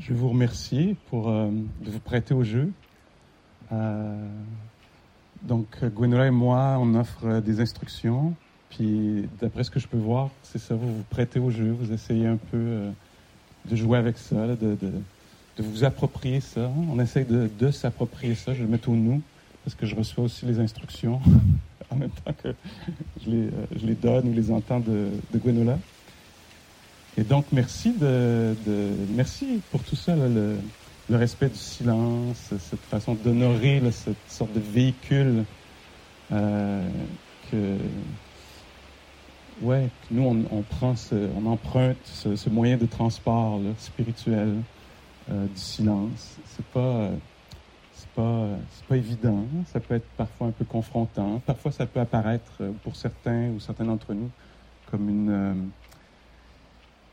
je vous remercier pour euh, de vous prêter au jeu. Euh, donc Gwenola et moi, on offre des instructions. Puis d'après ce que je peux voir, c'est ça, vous vous prêtez au jeu, vous essayez un peu de jouer avec ça, de, vous approprier ça. On essaye de, s'approprier ça, je le mets au nous, parce que je reçois aussi les instructions en même temps que je les, euh, donne ou les entends de Gwenola. Et donc, merci, de, merci pour tout ça, le, respect du silence, cette façon d'honorer cette sorte de véhicule euh, que, ouais, nous, on, prend, ce, on emprunte ce, moyen de transport spirituel euh, du silence. C'est pas, pas, c'est pas évident. Ça peut être parfois un peu confrontant. Parfois, ça peut apparaître euh, pour certains ou certains d'entre nous comme une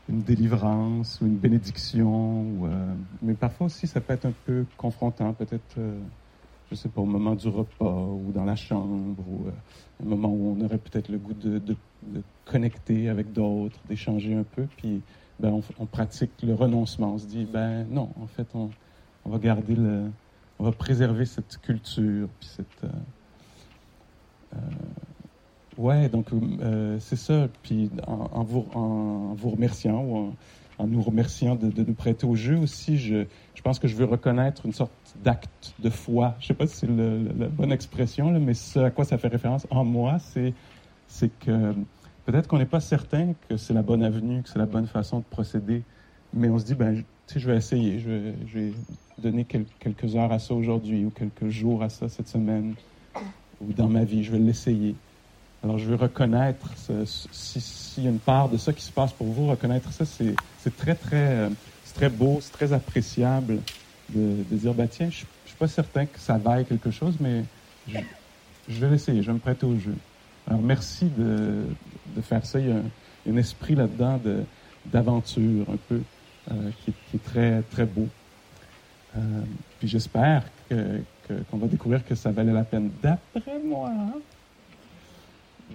une délivrance ou une bénédiction. Euh, mais parfois aussi, ça peut être un peu confrontant, peut-être, euh, je sais pas, au moment du repas ou dans la chambre, ou euh, un moment où on aurait peut-être le goût de, connecter avec d'autres, d'échanger un peu, puis ben, on, pratique le renoncement. On se dit, ben non, en fait, on, va garder. On va préserver cette culture, puis cette... Ouais, donc euh, c'est ça. Puis en, vous, remerciant ou en, nous remerciant de, nous prêter au jeu aussi, je, pense que je veux reconnaître une sorte d'acte de foi. Je sais pas si c'est la bonne expression, mais ce à quoi ça fait référence en moi, c'est que peut-être qu'on n'est pas certain que c'est la bonne avenue, que c'est la bonne façon de procéder, mais on se dit ben je vais essayer, je vais, donner quel, quelques heures à ça aujourd'hui ou quelques jours à ça cette semaine ou dans ma vie, je vais l'essayer. Alors, je veux reconnaître, s'il si, y a une part de ça qui se passe pour vous, reconnaître ça, c'est très, très, c'est très beau, c'est très appréciable de, de dire, bah, tiens, je ne suis pas certain que ça vaille quelque chose, mais je, vais l'essayer, je vais me prêter au jeu. Alors, merci de, de faire ça. Il y a un, un esprit là-dedans d'aventure, un peu, euh, qui, qui, est très, très beau. Euh, puis j'espère qu'on que, qu va découvrir que ça valait la peine. D'après moi,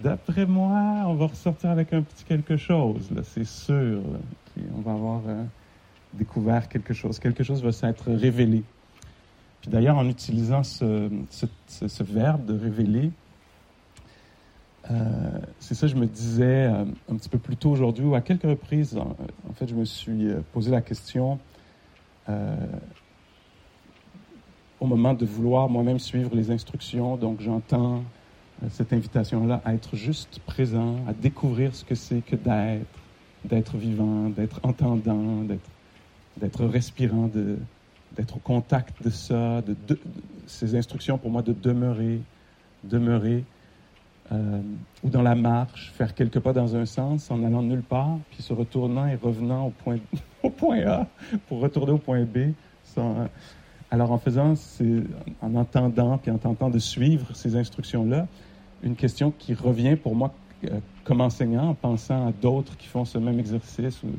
D'après moi, on va ressortir avec un petit quelque chose, c'est sûr. On va avoir euh, découvert quelque chose. Quelque chose va s'être révélé. Puis d'ailleurs, en utilisant ce, verbe de révéler, euh, c'est ça, je me disais euh, un petit peu plus tôt aujourd'hui, ou à quelques reprises, en, fait, je me suis posé la question au moment de vouloir moi-même suivre les instructions. Donc, j'entends cette invitation-là à être juste présent, à découvrir ce que c'est que d'être, d'être vivant, d'être entendant, d'être, respirant, de, d'être au contact de ça, de, ces instructions pour moi de demeurer, demeurer, euh, ou dans la marche, faire quelques pas dans un sens en allant nulle part, puis se retournant et revenant au point, A pour retourner au point B. Sans, alors en faisant, en entendant puis en tentant de suivre ces instructions-là, une question qui revient pour moi euh, comme enseignant, en pensant à d'autres qui font ce même exercice ou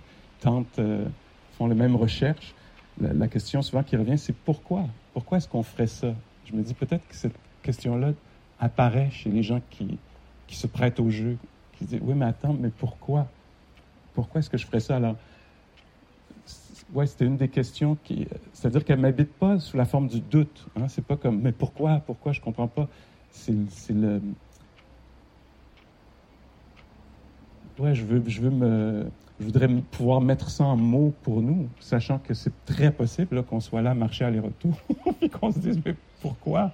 tentent, euh, font les mêmes recherches. La, question souvent qui revient, c'est pourquoi? Pourquoi est-ce qu'on ferait ça? Je me dis peut-être que cette question-là apparaît chez les gens qui, qui se prêtent au jeu, qui disent oui, mais attends, mais pourquoi? Pourquoi est-ce que je ferais ça? Alors ouais, c'était une des questions qui, c'est-à-dire qu'elle m'habite pas sous la forme du doute. Hein? C'est pas comme, mais pourquoi, pourquoi, je comprends pas. C'est le, ouais, je veux, je veux me, je voudrais pouvoir mettre ça en mots pour nous, sachant que c'est très possible qu'on soit là, marcher aller-retour, et qu'on se dise, mais pourquoi?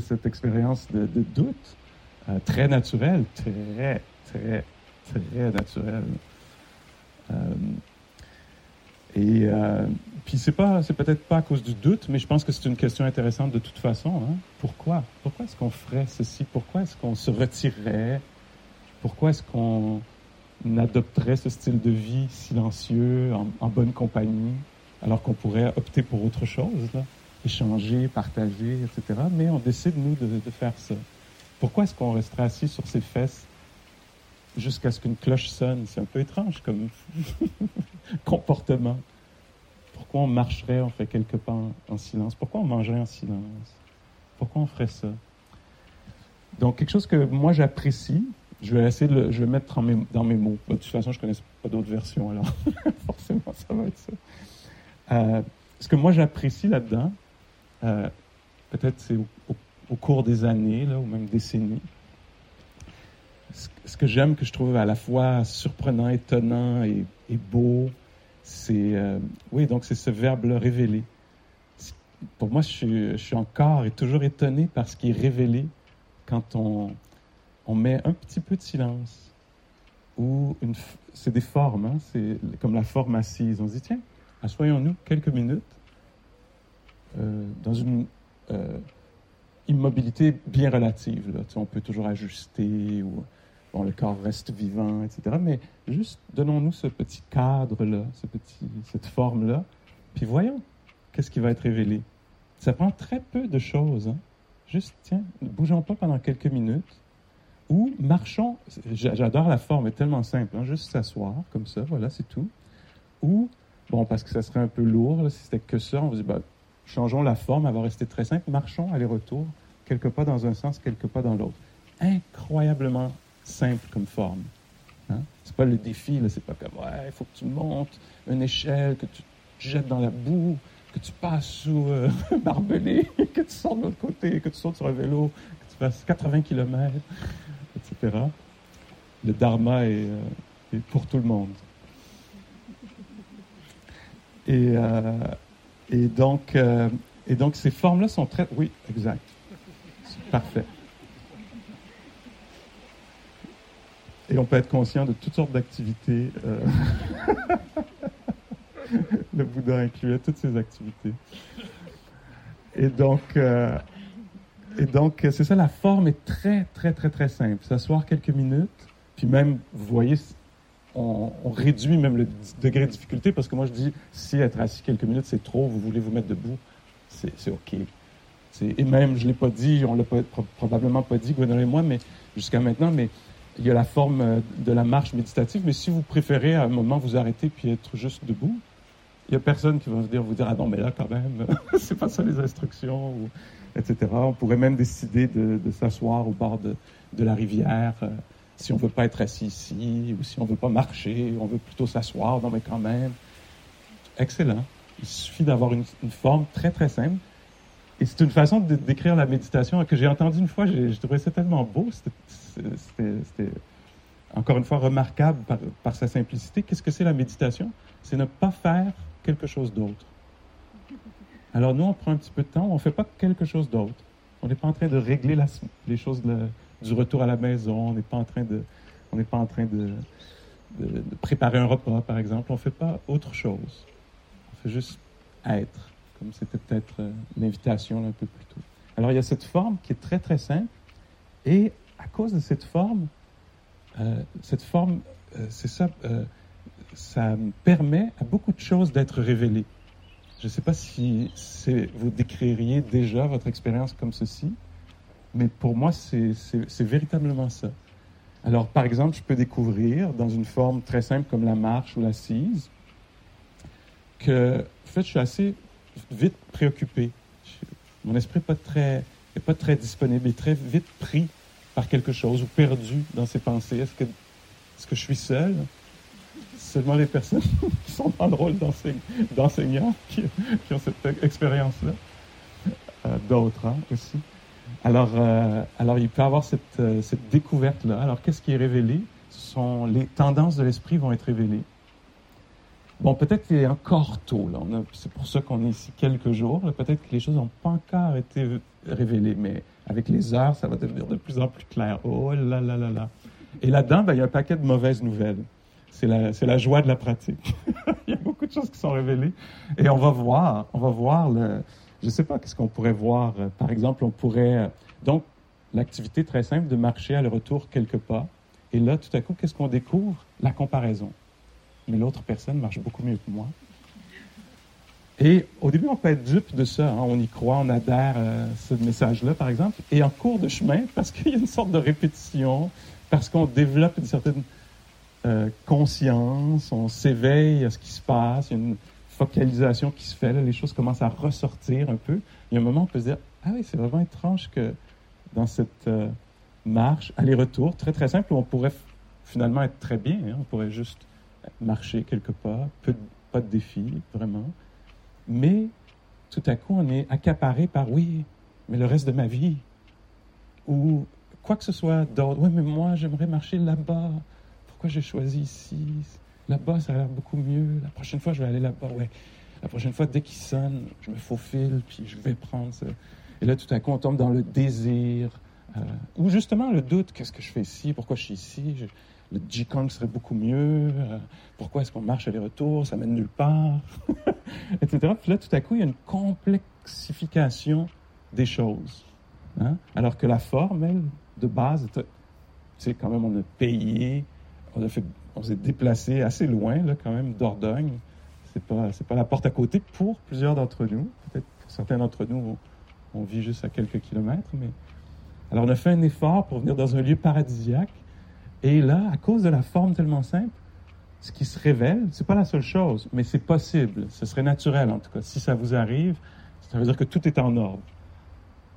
Cette expérience de, de doute euh, très naturelle, très, très, très naturelle. Euh, et euh, puis c'est pas, c'est peut-être pas à cause du doute, mais je pense que c'est une question intéressante de toute façon. Hein? Pourquoi? Pourquoi est-ce qu'on ferait ceci? Pourquoi est-ce qu'on se retirerait? Pourquoi est-ce qu'on adopterait ce style de vie silencieux, en, bonne compagnie, alors qu'on pourrait opter pour autre chose, échanger, partager, etc. Mais on décide, nous, de, faire ça. Pourquoi est-ce qu'on resterait assis sur ses fesses jusqu'à ce qu'une cloche sonne? C'est un peu étrange comme comportement. Pourquoi on marcherait, on fait quelques pas en, silence? Pourquoi on mangerait en silence? Pourquoi on ferait ça? Donc, quelque chose que moi j'apprécie, je vais essayer de le, mettre dans mes mots. De toute façon, je ne connais pas d'autres versions, alors forcément, ça va être ça. Euh, ce que moi j'apprécie là-dedans, euh, peut-être c'est au, cours des années, là, ou même décennies, ce, que j'aime, que je trouve à la fois surprenant, étonnant et, beau, c'est euh, oui, donc c'est ce verbe-là, révéler. Pour moi, je suis, je suis encore et toujours étonné par ce qui est révélé quand on, on met un petit peu de silence. Ou c'est des formes, hein, c'est comme la forme assise. On se dit, tiens, assoyons-nous quelques minutes euh, dans une euh, immobilité bien relative. On peut toujours ajuster bon, le corps reste vivant, etc. Mais juste donnons-nous ce petit cadre-là, cette forme-là, puis voyons qu'est-ce qui va être révélé. Ça prend très peu de choses. Hein. Juste, tiens, ne bougeons pas pendant quelques minutes ou marchons. J'adore la forme, elle est tellement simple, hein, juste s'asseoir comme ça, voilà, c'est tout. Ou, bon, parce que ça serait un peu lourd, si c'était que ça, on vous dit, bah, changeons la forme, elle va rester très simple, marchons aller-retour, quelques pas dans un sens, quelques pas dans l'autre. Incroyablement simple comme forme. Hein? C'est pas le défi, c'est pas comme, ouais, il faut que tu montes une échelle, que tu te jettes dans la boue, que tu passes sous euh, barbelé, que tu sors de l'autre côté, que tu sautes sur un vélo, que tu fasses 80 km, Le dharma est, euh, pour tout le monde. Et, euh, et, donc, et donc, ces formes-là sont très... Oui, exact. Parfait. Et on peut être conscient de toutes sortes d'activités. le Bouddha incluait toutes ces activités. Et donc, euh, et donc c'est ça, la forme est très, très, très, très simple. S'asseoir quelques minutes, puis même, vous voyez, on, réduit même le degré de difficulté parce que moi, je dis, si être assis quelques minutes, c'est trop, vous voulez vous mettre debout, c'est OK. Et même, je ne l'ai pas dit, on ne l'a probablement pas dit, Gwendolyn et moi, mais jusqu'à maintenant, mais il y a la forme euh, de la marche méditative, mais si vous préférez à un moment vous arrêter puis être juste debout, il n'y a personne qui va venir vous dire Ah non, mais là, quand même, c'est pas ça les instructions, On pourrait même décider de, s'asseoir au bord de, la rivière euh, si on ne veut pas être assis ici, ou si on ne veut pas marcher, on veut plutôt s'asseoir. Non, mais quand même. Excellent. Il suffit d'avoir une, forme très, très simple. Et c'est une façon de décrire la méditation que j'ai entendue une fois. J'ai trouvé ça tellement beau. C'était encore une fois remarquable par, par sa simplicité. Qu'est-ce que c'est la méditation? C'est ne pas faire quelque chose d'autre. Alors nous, on prend un petit peu de temps, on ne fait pas quelque chose d'autre. On n'est pas en train de régler les choses du retour à la maison, on n'est pas en train de, on pas en train de, préparer un repas, par exemple. On ne fait pas autre chose. On fait juste être, comme c'était peut-être euh, l'invitation un peu plus tôt. Alors il y a cette forme qui est très très simple, et à cause de cette forme, euh, cette forme, euh, c'est ça, ça permet à beaucoup de choses d'être révélées. Je ne sais pas si vous décririez déjà votre expérience comme ceci, mais pour moi, c'est véritablement ça. Alors, par exemple, je peux découvrir dans une forme très simple comme la marche ou l'assise que, en fait, je suis assez vite préoccupé. Mon esprit n'est pas très, pas très disponible, il est très vite pris par quelque chose ou perdu dans ses pensées. Est-ce que, est -ce que je suis seul? Seulement les personnes qui sont dans le rôle d'enseignants qui, ont cette expérience-là. Euh, d'autres hein, aussi. Alors, euh, alors, il peut y avoir cette, euh, cette découverte-là. Alors, qu'est-ce qui est révélé? Sont les tendances de l'esprit vont être révélées. Bon, peut-être qu'il est encore tôt. C'est pour ça qu'on est ici quelques jours. Peut-être que les choses n'ont pas encore été révélées, mais avec les heures, ça va devenir de plus en plus clair. Oh là là là là. Et là-dedans, ben, il y a un paquet de mauvaises nouvelles c'est la, la, joie de la pratique. Il y a beaucoup de choses qui sont révélées. Et on va voir, on va voir le, je ne sais pas qu'est-ce qu'on pourrait voir. Par exemple, on pourrait, donc, l'activité très simple de marcher à le retour quelques pas Et là, tout à coup, qu'est-ce qu'on découvre? La comparaison. Mais l'autre personne marche beaucoup mieux que moi. Et au début, on peut être dupe de ça. Hein. On y croit, on adhère à ce message-là, par exemple. Et en cours de chemin, parce qu'il y a une sorte de répétition, parce qu'on développe une certaine euh, conscience, on s'éveille à ce qui se passe, il y a une focalisation qui se fait, les choses commencent à ressortir un peu. Il y a un moment où on peut se dire, ah oui, c'est vraiment étrange que dans cette euh, marche, aller-retour, très très simple, où on pourrait finalement être très bien, hein. on pourrait juste marcher quelque part, peu, pas de défi, vraiment. Mais tout à coup, on est accaparé par oui, mais le reste de ma vie, ou quoi que ce soit d'autre. Oui, mais moi, j'aimerais marcher là-bas. J'ai choisi ici? Là-bas, ça a l'air beaucoup mieux. La prochaine fois, je vais aller là-bas. Ouais. La prochaine fois, dès qu'il sonne, je me faufile, puis je vais prendre ça. Et là, tout à coup, on tombe dans le désir, euh, ou justement le doute. Qu'est-ce que je fais ici? Pourquoi je suis ici? Le G-Kong serait beaucoup mieux. Euh, pourquoi est-ce qu'on marche aller-retour? Ça mène nulle part. Etc. Puis là, tout à coup, il y a une complexification des choses. Hein? Alors que la forme, elle, de base, sais, quand même, on a payé, on s'est déplacé assez loin, là, quand même, d'Ordogne. C'est pas, c'est pas la porte à côté pour plusieurs d'entre nous. Peut-être que certains d'entre nous, on, on, vit juste à quelques kilomètres, mais. Alors, on a fait un effort pour venir dans un lieu paradisiaque. Et là, à cause de la forme tellement simple, ce qui se révèle, c'est pas la seule chose, mais c'est possible. Ce serait naturel, en tout cas. Si ça vous arrive, ça veut dire que tout est en ordre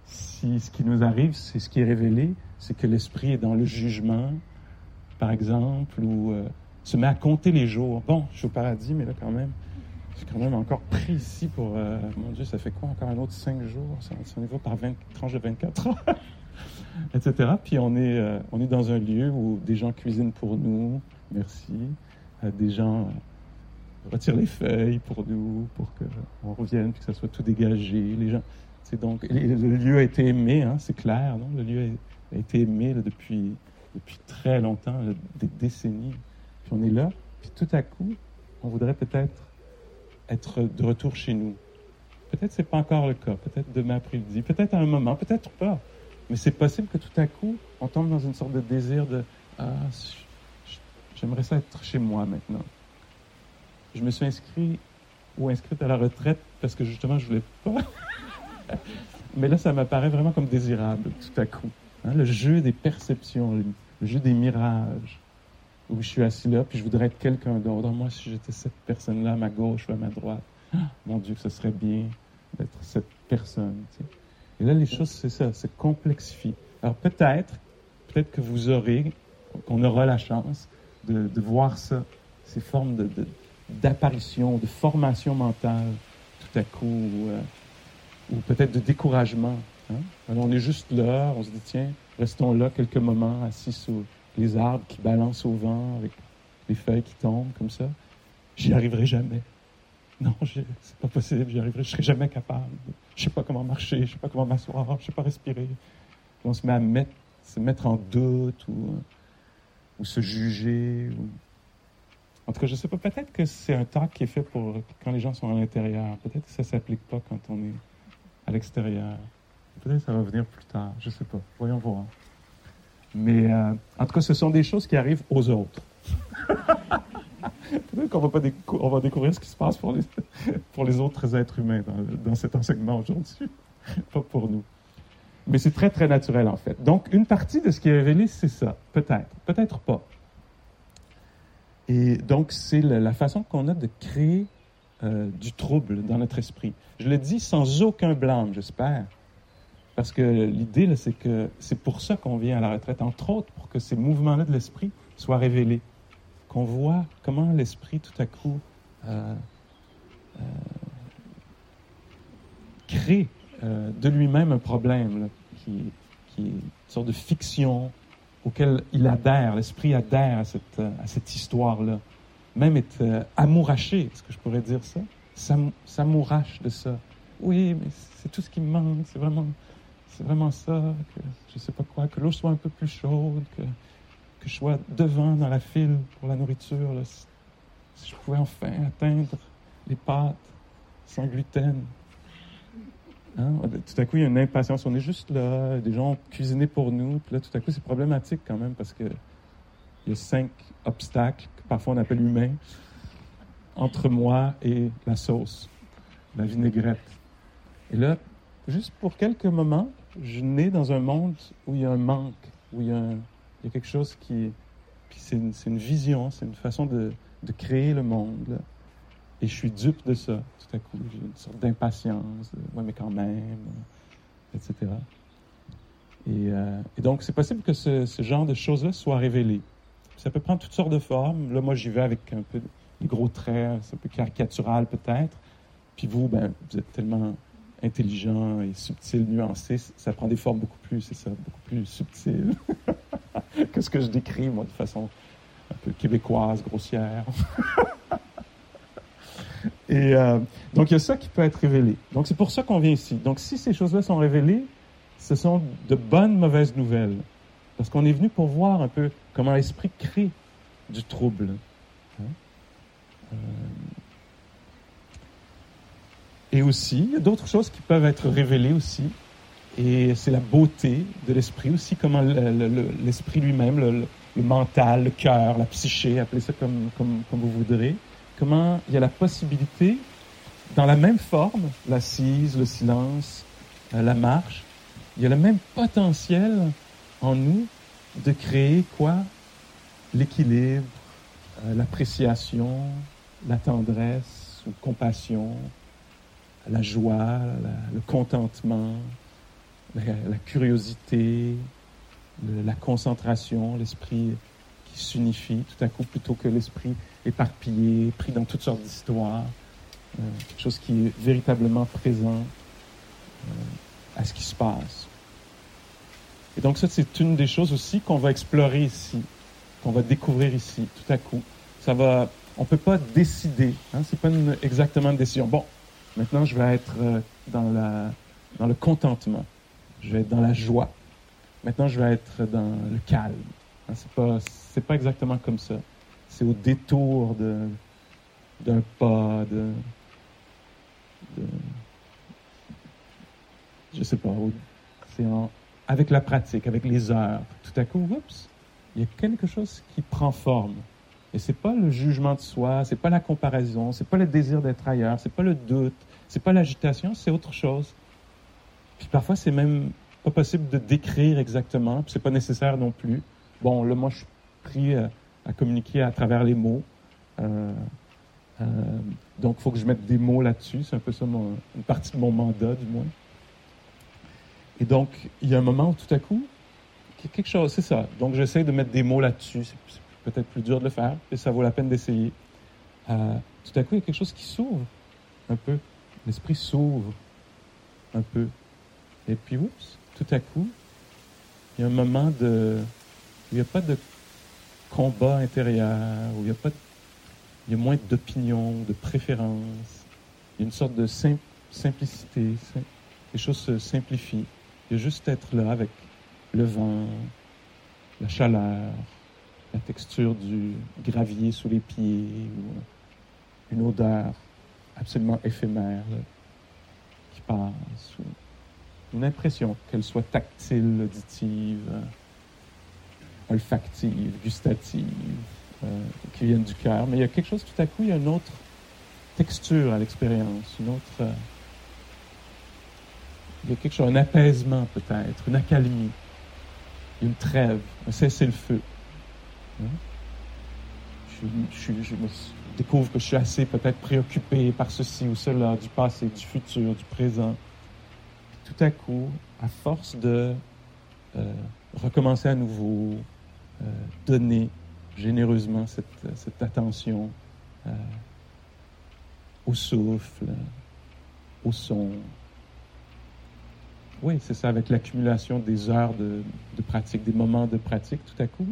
si ce qui nous arrive, c'est ce qui est révélé, c'est que l'esprit est dans le jugement, par exemple, ou euh, se met à compter les jours. Bon, je suis au paradis, mais là, quand même, je suis quand même encore pris ici pour, euh, mon Dieu, ça fait quoi, encore un autre cinq jours? Ça, ça va par 20, tranche de 24 heures, etc. Puis on est, euh, on est dans un lieu où des gens cuisinent pour nous, merci. des gens retirent les feuilles pour nous, pour qu'on revienne, puis que ça soit tout dégagé. Les gens donc, le lieu a été aimé, hein, c'est clair, non? Le lieu a, été aimé depuis, depuis très longtemps, des décennies. Puis on est là, puis tout à coup, on voudrait peut-être être de retour chez nous. Peut-être c'est pas encore le cas, peut-être demain après-midi, peut-être à un moment, peut-être pas. Mais c'est possible que tout à coup, on tombe dans une sorte de désir de Ah, j'aimerais ça être chez moi maintenant. Je me suis inscrit ou inscrite à la retraite parce que justement, je voulais pas Mais là, ça m'apparaît vraiment comme désirable, tout à coup. Hein, le jeu des perceptions, jeu des mirages, où je suis assis là, puis je voudrais être quelqu'un d'autre. Moi, si j'étais cette personne-là, à ma gauche ou à ma droite, mon Dieu, ce serait bien d'être cette personne. Et là, les choses, c'est ça, c'est complexifie. Alors peut-être, peut-être que vous aurez, qu'on aura la chance de, voir ça, ces formes d'apparition, de, de, formation mentale, tout à coup. Euh, ou peut-être de découragement. Hein? On est juste là, on se dit, tiens, restons là quelques moments, assis sous les arbres qui balancent au vent, avec les feuilles qui tombent comme ça. J'y arriverai jamais. Non, c'est pas possible, j'y arriverai, je serai jamais capable. Je sais pas comment marcher, je sais pas comment m'asseoir, je sais pas respirer. on se met à se mettre en doute ou, se juger. En tout cas, je sais pas, peut-être que c'est un talk qui est fait pour quand les gens sont à l'intérieur. Peut-être que ça s'applique pas quand on est à l'extérieur. Peut-être ça va venir plus tard, je ne sais pas. Voyons voir. Mais euh, en tout cas, ce sont des choses qui arrivent aux autres. Peut-être qu'on va, pas on va découvrir ce qui se passe pour les, autres êtres humains dans, dans cet enseignement aujourd'hui, pas pour nous. Mais c'est très, très naturel, en fait. Donc, une partie de ce qui est révélé, c'est ça. Peut-être. Peut-être pas. Et donc, c'est la façon qu'on a de créer euh, du trouble dans notre esprit. Je le dis sans aucun blâme, j'espère. Parce que l'idée, c'est que c'est pour ça qu'on vient à la retraite, entre autres, pour que ces mouvements-là de l'esprit soient révélés. Qu'on voit comment l'esprit, tout à coup, euh, euh, crée de lui-même un problème qui, est une sorte de fiction auquel il adhère, l'esprit adhère à cette, à cette histoire-là même être euh, amouraché, est-ce que je pourrais dire ça? S'amourache de ça. Oui, mais c'est tout ce qui me manque, c'est vraiment, c'est vraiment ça, que je sais pas quoi, que l'eau soit un peu plus chaude, que, que je sois devant dans la file pour la nourriture, si je pouvais enfin atteindre les pâtes sans gluten. Hein? Tout à coup, il y a une impatience. On est juste là, des gens cuisinés pour nous. Puis là, tout à coup, c'est problématique quand même parce que il y a cinq obstacles, que parfois on appelle humains, entre moi et la sauce, la vinaigrette. Et là, juste pour quelques moments, je nais dans un monde où il y a un manque, où il y a, quelque chose qui... Puis c'est une, une, vision, c'est une façon de, de, créer le monde. Et je suis dupe de ça, tout à coup. J'ai une sorte d'impatience, ouais, mais quand même, etc. Et, euh, et donc, c'est possible que ce, genre de choses-là soit révélé. Ça peut prendre toutes sortes de formes. Là, moi, j'y vais avec un peu de gros traits, c'est un peu caricatural peut-être. Puis vous, ben, vous êtes tellement intelligent et subtil, nuancé, ça prend des formes beaucoup plus, beaucoup plus subtiles que ce que je décris, moi, de façon un peu québécoise, grossière. et euh, donc, il y a ça qui peut être révélé. Donc, c'est pour ça qu'on vient ici. Donc, si ces choses-là sont révélées, ce sont de bonnes, mauvaises nouvelles. Parce qu'on est venu pour voir un peu comment l'esprit crée du trouble. Hein? Euh, et aussi, il y a d'autres choses qui peuvent être révélées aussi. Et c'est la beauté de l'esprit aussi, comment l'esprit lui-même, le, mental, le cœur, la psyché, appelez ça comme, comme, comme vous voudrez, comment il y a la possibilité, dans la même forme, l'assise, le silence, euh, la marche, il y a le même potentiel en nous de créer quoi? L'équilibre, euh, l'appréciation, la tendresse ou compassion, la joie, le contentement, la, curiosité, la concentration, l'esprit qui s'unifie tout à coup plutôt que l'esprit éparpillé, pris dans toutes sortes d'histoires, euh, quelque chose qui est véritablement présent euh, à ce qui se passe. Et donc ça, c'est une des choses aussi qu'on va explorer ici, qu'on va découvrir ici, tout à coup. Ça va, on peut pas décider, hein, c'est pas exactement une décision. Bon, Maintenant, je vais être euh, dans, le contentement. Je vais être dans la joie. Maintenant, je vais être dans le calme. Hein, c'est pas, exactement comme ça. C'est au détour d'un pas, de, de, je sais pas, c'est avec la pratique, avec les heures. Tout à coup, oups, il y a quelque chose qui prend forme. Et c'est pas le jugement de soi, c'est pas la comparaison, c'est pas le désir d'être ailleurs, c'est pas le doute, c'est pas l'agitation, c'est autre chose. Puis parfois, c'est même pas possible de décrire exactement, puis c'est pas nécessaire non plus. Bon, là, moi, je suis pris à, communiquer à travers les mots. Euh, euh, donc, il faut que je mette des mots là-dessus. C'est un peu ça, une partie de mon mandat, du moins. Et donc, il y a un moment où tout à coup, quelque chose, c'est ça. Donc, j'essaie de mettre des mots là-dessus. C'est peut-être plus dur de le faire, et ça vaut la peine d'essayer. Euh, tout à coup, il y a quelque chose qui s'ouvre un peu. L'esprit s'ouvre un peu. Et puis, oups, tout à coup, il y a un moment de, où il n'y a pas de combat intérieur, où il y a pas il y a moins d'opinion, de préférence. Il y a une sorte de simplicité. Les choses se simplifient. Il y a juste être là avec le vent, la chaleur, la texture du gravier sous les pieds, ou une odeur absolument éphémère qui passe, une impression, qu'elle soit tactile, auditive, euh, olfactive, gustative, euh, qui vienne du cœur. Mais il y a quelque chose, tout à coup, il y a une autre texture à l'expérience, une autre. Euh, il y a quelque chose, un apaisement peut-être, une accalmie, une trêve, un cessez-le-feu. Hein? Je, je, me découvre que je suis assez peut-être préoccupé par ceci ou cela, du passé, du futur, du présent. tout à coup, à force de euh, recommencer à nouveau, euh, donner généreusement cette, attention euh, au souffle, au son. Oui, c'est ça, avec l'accumulation des heures de, pratique, des moments de pratique, tout à coup,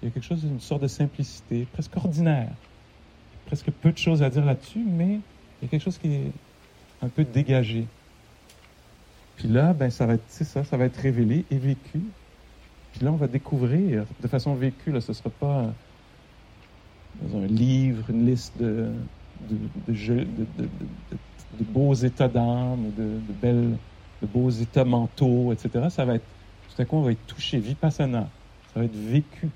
il y a quelque chose d'une sorte de simplicité, presque ordinaire. Presque peu de choses à dire là-dessus, mais il y a quelque chose qui est un peu dégagé. Puis là, ben, ça va être, ça, ça va être révélé et vécu. Puis là, on va découvrir de façon vécue. Là, ce ne sera pas dans un livre, une liste de, de beaux états d'âme, de, belles, de beaux états mentaux, etc. Ça va être, tout à coup, on va être touché, vipassana. Ça va être vécu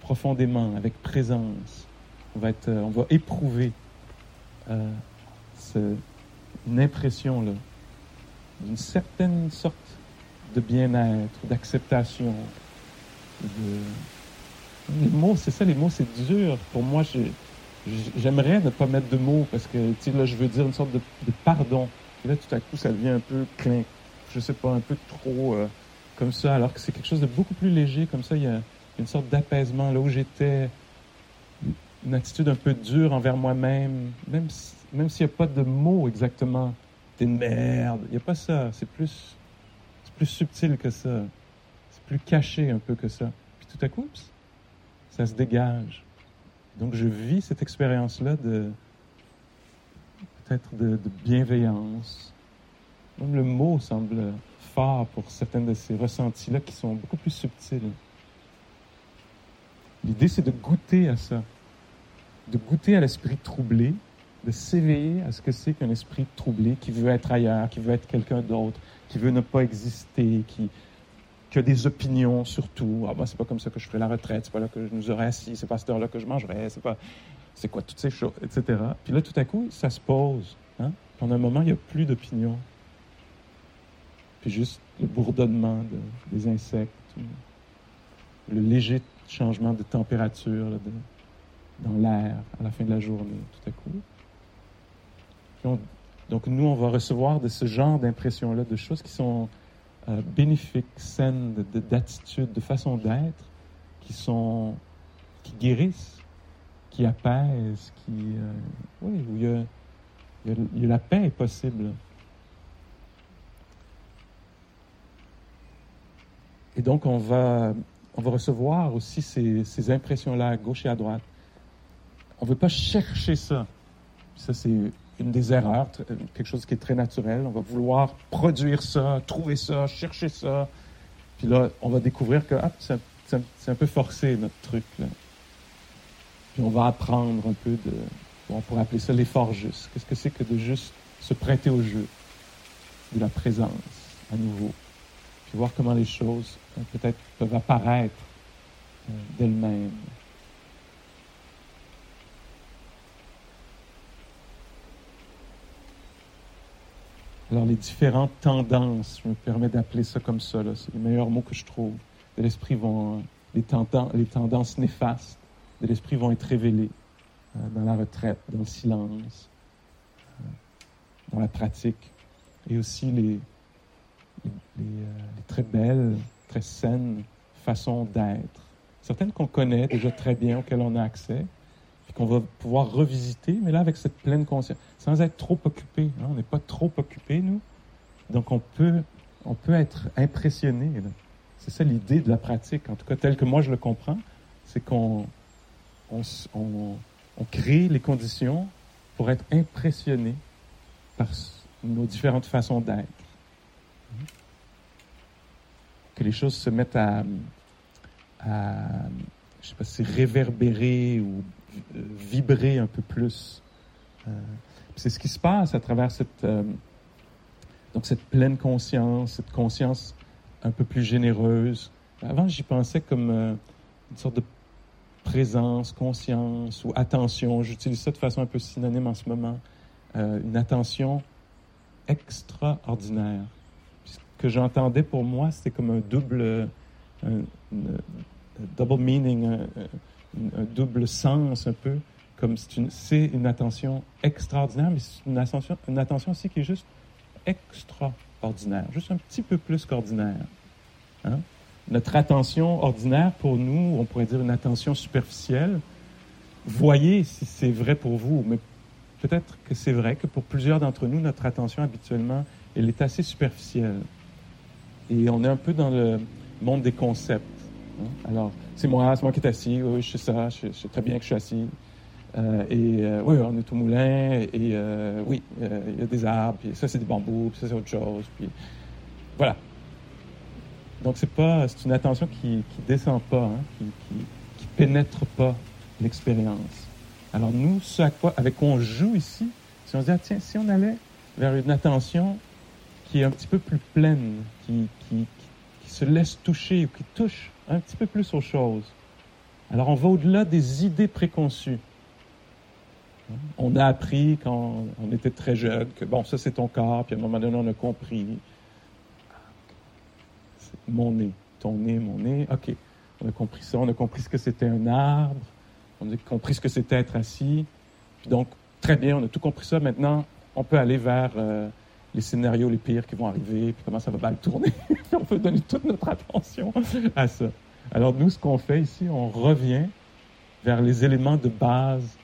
profondément, avec présence. On va, être, on va éprouver euh, une impression là, d'une certaine sorte de bien-être, d'acceptation. Les mots, c'est ça, les mots, c'est dur. Pour moi, j'aimerais ne pas mettre de mots parce que, là, je veux dire une sorte de, pardon. Et là, tout à coup, ça devient un peu clin, je sais pas, un peu trop euh, comme ça, alors que c'est quelque chose de beaucoup plus léger. Comme ça, il y a une sorte d'apaisement. Là où j'étais, une attitude un peu dure envers moi-même, même même s'il n'y a pas de mots exactement. T'es une merde. Il n'y a pas ça. C'est plus, c'est plus subtil que ça. C'est plus caché un peu que ça. Puis tout à coup, ça se dégage. Donc je vis cette expérience-là de peut-être de, de, bienveillance. Même le mot semble fort pour certains de ces ressentis-là qui sont beaucoup plus subtils. L'idée, c'est de goûter à ça, de goûter à l'esprit troublé, de s'éveiller à ce que c'est qu'un esprit troublé qui veut être ailleurs, qui veut être quelqu'un d'autre, qui veut ne pas exister, qui, a des opinions sur tout. Ah, ben, c'est pas comme ça que je ferai la retraite, c'est pas là que je nous aurais assis, c'est pas à cette heure-là que je mangerai, c'est quoi toutes ces choses, etc. Puis là, tout à coup, ça se pose. Hein? Pendant un moment, il n'y a plus d'opinion. Puis juste le bourdonnement des insectes, le léger changement de température dans l'air à la fin de la journée, tout à coup donc nous, on va recevoir de ce genre d'impressions-là, de choses qui sont euh, bénéfiques, saines, d'attitudes, de, de façon d'être, qui sont, qui guérissent, qui apaisent, qui, euh, oui, où il, y a, la paix est possible. Et donc, on va, on va recevoir aussi ces, ces impressions-là à gauche et à droite. On ne veut pas chercher ça. Ça, c'est une des erreurs, quelque chose qui est très naturel. On va vouloir produire ça, trouver ça, chercher ça. Puis là, on va découvrir que ah, c'est, un peu forcé, notre truc. Puis on va apprendre un peu de, on pourrait appeler ça l'effort juste. Qu'est-ce que c'est que de juste se prêter au jeu, de la présence à nouveau? Puis voir comment les choses euh, peut-être peuvent apparaître euh, d'elles-mêmes. Alors, les différentes tendances, je me permets d'appeler ça comme ça, c'est le meilleur mot que je trouve, de l'esprit vont, les, tendances, néfastes de l'esprit vont être révélées euh, dans la retraite, dans le silence, euh, dans la pratique, et aussi euh, les très belles, très saines façons d'être, certaines qu'on connaît déjà très bien, auxquelles on a accès, qu'on va pouvoir revisiter, mais là avec cette pleine conscience, sans être trop occupé. Hein. on n'est pas trop occupé, nous. Donc on peut, on peut être impressionné. C'est ça l'idée de la pratique, en tout cas tel que moi je le comprends, c'est qu'on on, on, crée les conditions pour être impressionné par nos différentes façons d'être. Que les choses se mettent à, à je sais pas si réverbérer ou euh, vibrer un peu plus. Euh, c'est ce qui se passe à travers cette, euh, donc cette pleine conscience, cette conscience un peu plus généreuse. Avant, j'y pensais comme une sorte de présence, conscience ou attention. J'utilise ça de façon un peu synonyme en ce moment. une attention extraordinaire. Ce que j'entendais pour moi, c'était comme un double, un, double meaning, un double sens un peu, comme c'est une, attention extraordinaire, mais c'est une attention, une attention aussi qui est juste extraordinaire, juste un petit peu plus qu'ordinaire. Hein. Notre attention ordinaire, pour nous, on pourrait dire une attention superficielle. Voyez si c'est vrai pour vous, mais peut-être que c'est vrai que pour plusieurs d'entre nous, notre attention habituellement, elle est assez superficielle. Et on est un peu dans le monde des concepts. Hein. Alors, c'est moi, c'est moi qui est assis, oui, je sais ça, je, sais très bien que je suis assis. Euh, et euh, oui, on est au moulin, et euh, oui, il y a des arbres, puis ça c'est des bambous, puis ça c'est autre chose, puis voilà. Donc c'est pas, c'est une attention qui, qui descend pas, hein, qui, qui, pénètre pas l'expérience. Alors nous, ce avec quoi on joue ici, si on se dit, ah, tiens, si on allait vers une attention qui est un petit peu plus pleine, qui, qui se laisse toucher ou qui touche un petit peu plus aux choses. Alors on va au-delà des idées préconçues. On a appris quand on était très jeune que bon, ça c'est ton corps, puis à un moment donné on a compris. Mon nez, ton nez, mon nez, ok. On a compris ça, on a compris ce que c'était un arbre, on a compris ce que c'était être assis. Puis donc, très bien, on a tout compris ça. Maintenant, on peut aller vers euh, les scénarios les pires qui vont arriver, puis comment ça va mal tourner. on peut donner toute notre attention à ça. Alors nous, ce qu'on fait ici, on revient vers les éléments de base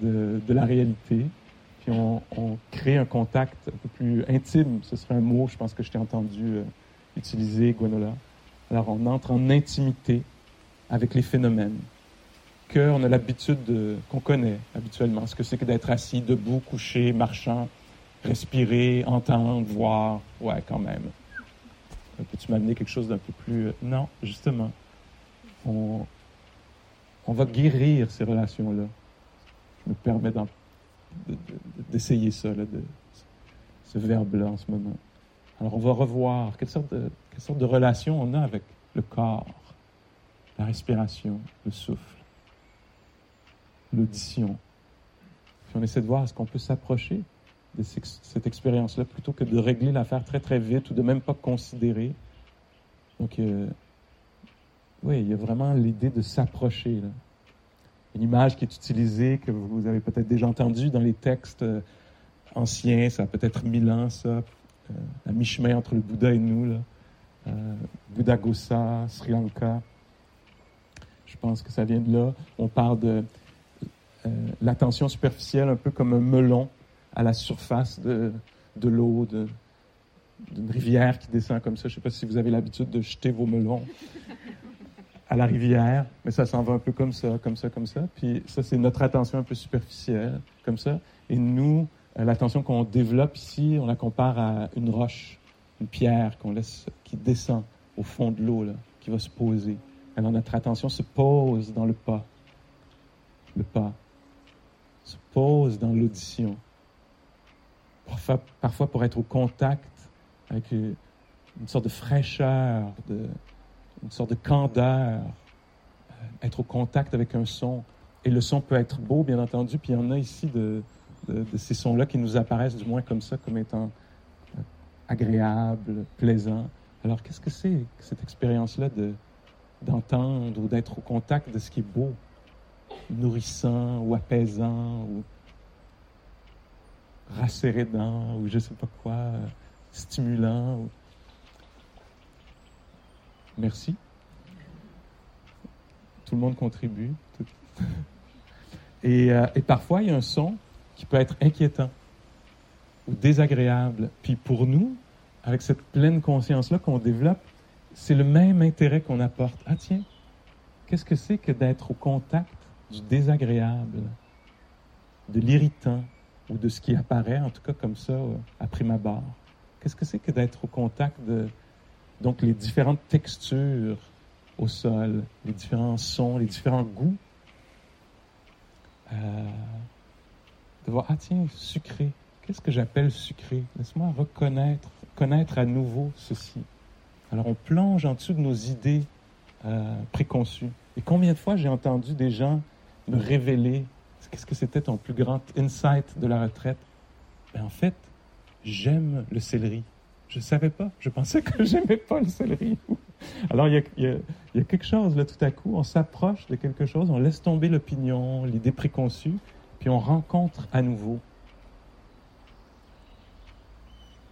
de, la réalité, puis on, crée un contact un peu plus intime. Ce serait un mot, je pense que je t'ai entendu euh, utiliser, Gwenola. Alors on entre en intimité avec les phénomènes qu'on a l'habitude qu'on connaît habituellement. Ce que c'est que d'être assis, debout, couché, marchant, respirer, entendre, voir. Ouais, quand même. Peux-tu m'amener quelque chose d'un peu plus... Euh, non, justement. On, on va guérir ces relations-là. Je me permets d'essayer ça, de, ce verbe-là en ce moment. Alors, on va revoir quelle sorte, de, quelle sorte de relation on a avec le corps, la respiration, le souffle, l'audition. Puis on essaie de voir est-ce qu'on peut s'approcher de cette expérience-là plutôt que de régler l'affaire très très vite ou de même pas considérer. Donc, euh, oui, il y a vraiment l'idée de s'approcher. Une image qui est utilisée, que vous avez peut-être déjà entendue dans les textes euh, anciens, ça a peut-être mille ans, ça, euh, à mi-chemin entre le Bouddha et nous, là. Gosa, Sri Lanka. Je pense que ça vient de là. On parle de l'attention superficielle, un peu comme un melon à la surface de, de l'eau, d'une rivière qui descend comme ça. Je ne sais pas si vous avez l'habitude de jeter vos melons à la rivière, mais ça s'en va un peu comme ça, comme ça, comme ça. Puis ça, c'est notre attention un peu superficielle, comme ça. Et nous, euh, l'attention qu'on développe ici, on la compare à une roche, une pierre qu'on laisse, qui descend au fond de l'eau, qui va se poser. Alors notre attention se pose dans le pas. Le pas se pose dans l'audition parfois, pour être au contact avec une, sorte de fraîcheur, de, une sorte de candeur, euh, être au contact avec un son. Et le son peut être beau, bien entendu, puis il y en a ici de, ces sons-là qui nous apparaissent du moins comme ça, comme étant euh, agréables, plaisants. Alors qu'est-ce que c'est cette expérience-là de, d'entendre ou d'être au contact de ce qui est beau, nourrissant ou apaisant ou rassérénant ou je sais pas quoi, stimulant. Merci. Tout le monde contribue. Et, euh, et, parfois, il y a un son qui peut être inquiétant ou désagréable. Puis pour nous, avec cette pleine conscience-là qu'on développe, c'est le même intérêt qu'on apporte. Ah tiens, qu'est-ce que c'est que d'être au contact du désagréable, de l'irritant, ou de ce qui apparaît, en tout cas comme ça, euh, à prime abord? Qu'est-ce que c'est que d'être au contact de donc les différentes textures au sol, les différents sons, les différents goûts? Euh, de voir, ah tiens, sucré. Qu'est-ce que j'appelle sucré? Laisse-moi reconnaître, connaître à nouveau ceci. Alors on plonge en dessous de nos idées euh, préconçues. Et combien de fois j'ai entendu des gens me révéler Qu'est-ce que c'était ton plus grand insight de la retraite? Ben, en fait, j'aime le céleri. Je ne savais pas. Je pensais que j'aimais pas le céleri. Alors, il y, a, quelque chose, là, tout à coup, on s'approche de quelque chose, on laisse tomber l'opinion, l'idée préconçue, puis on rencontre à nouveau.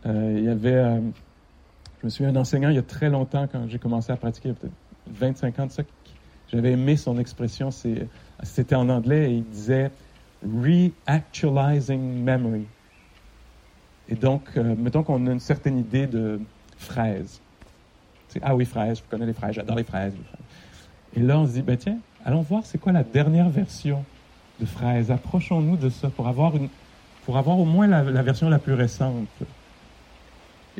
Euh, il y avait, euh, je me souviens, un enseignant, il y a très longtemps, quand j'ai commencé à pratiquer, peut-être 25 ans de ça, j'avais aimé son expression, c'était en anglais, et il disait reactualizing memory. Et donc, euh, mettons qu'on a une certaine idée de fraises. ah oui, fraises, je connais les fraises, j'adore les fraises, Et là, on se dit, ben tiens, allons voir c'est quoi la dernière version de fraises. Approchons-nous de ça pour avoir, pour avoir au moins la, version la plus récente.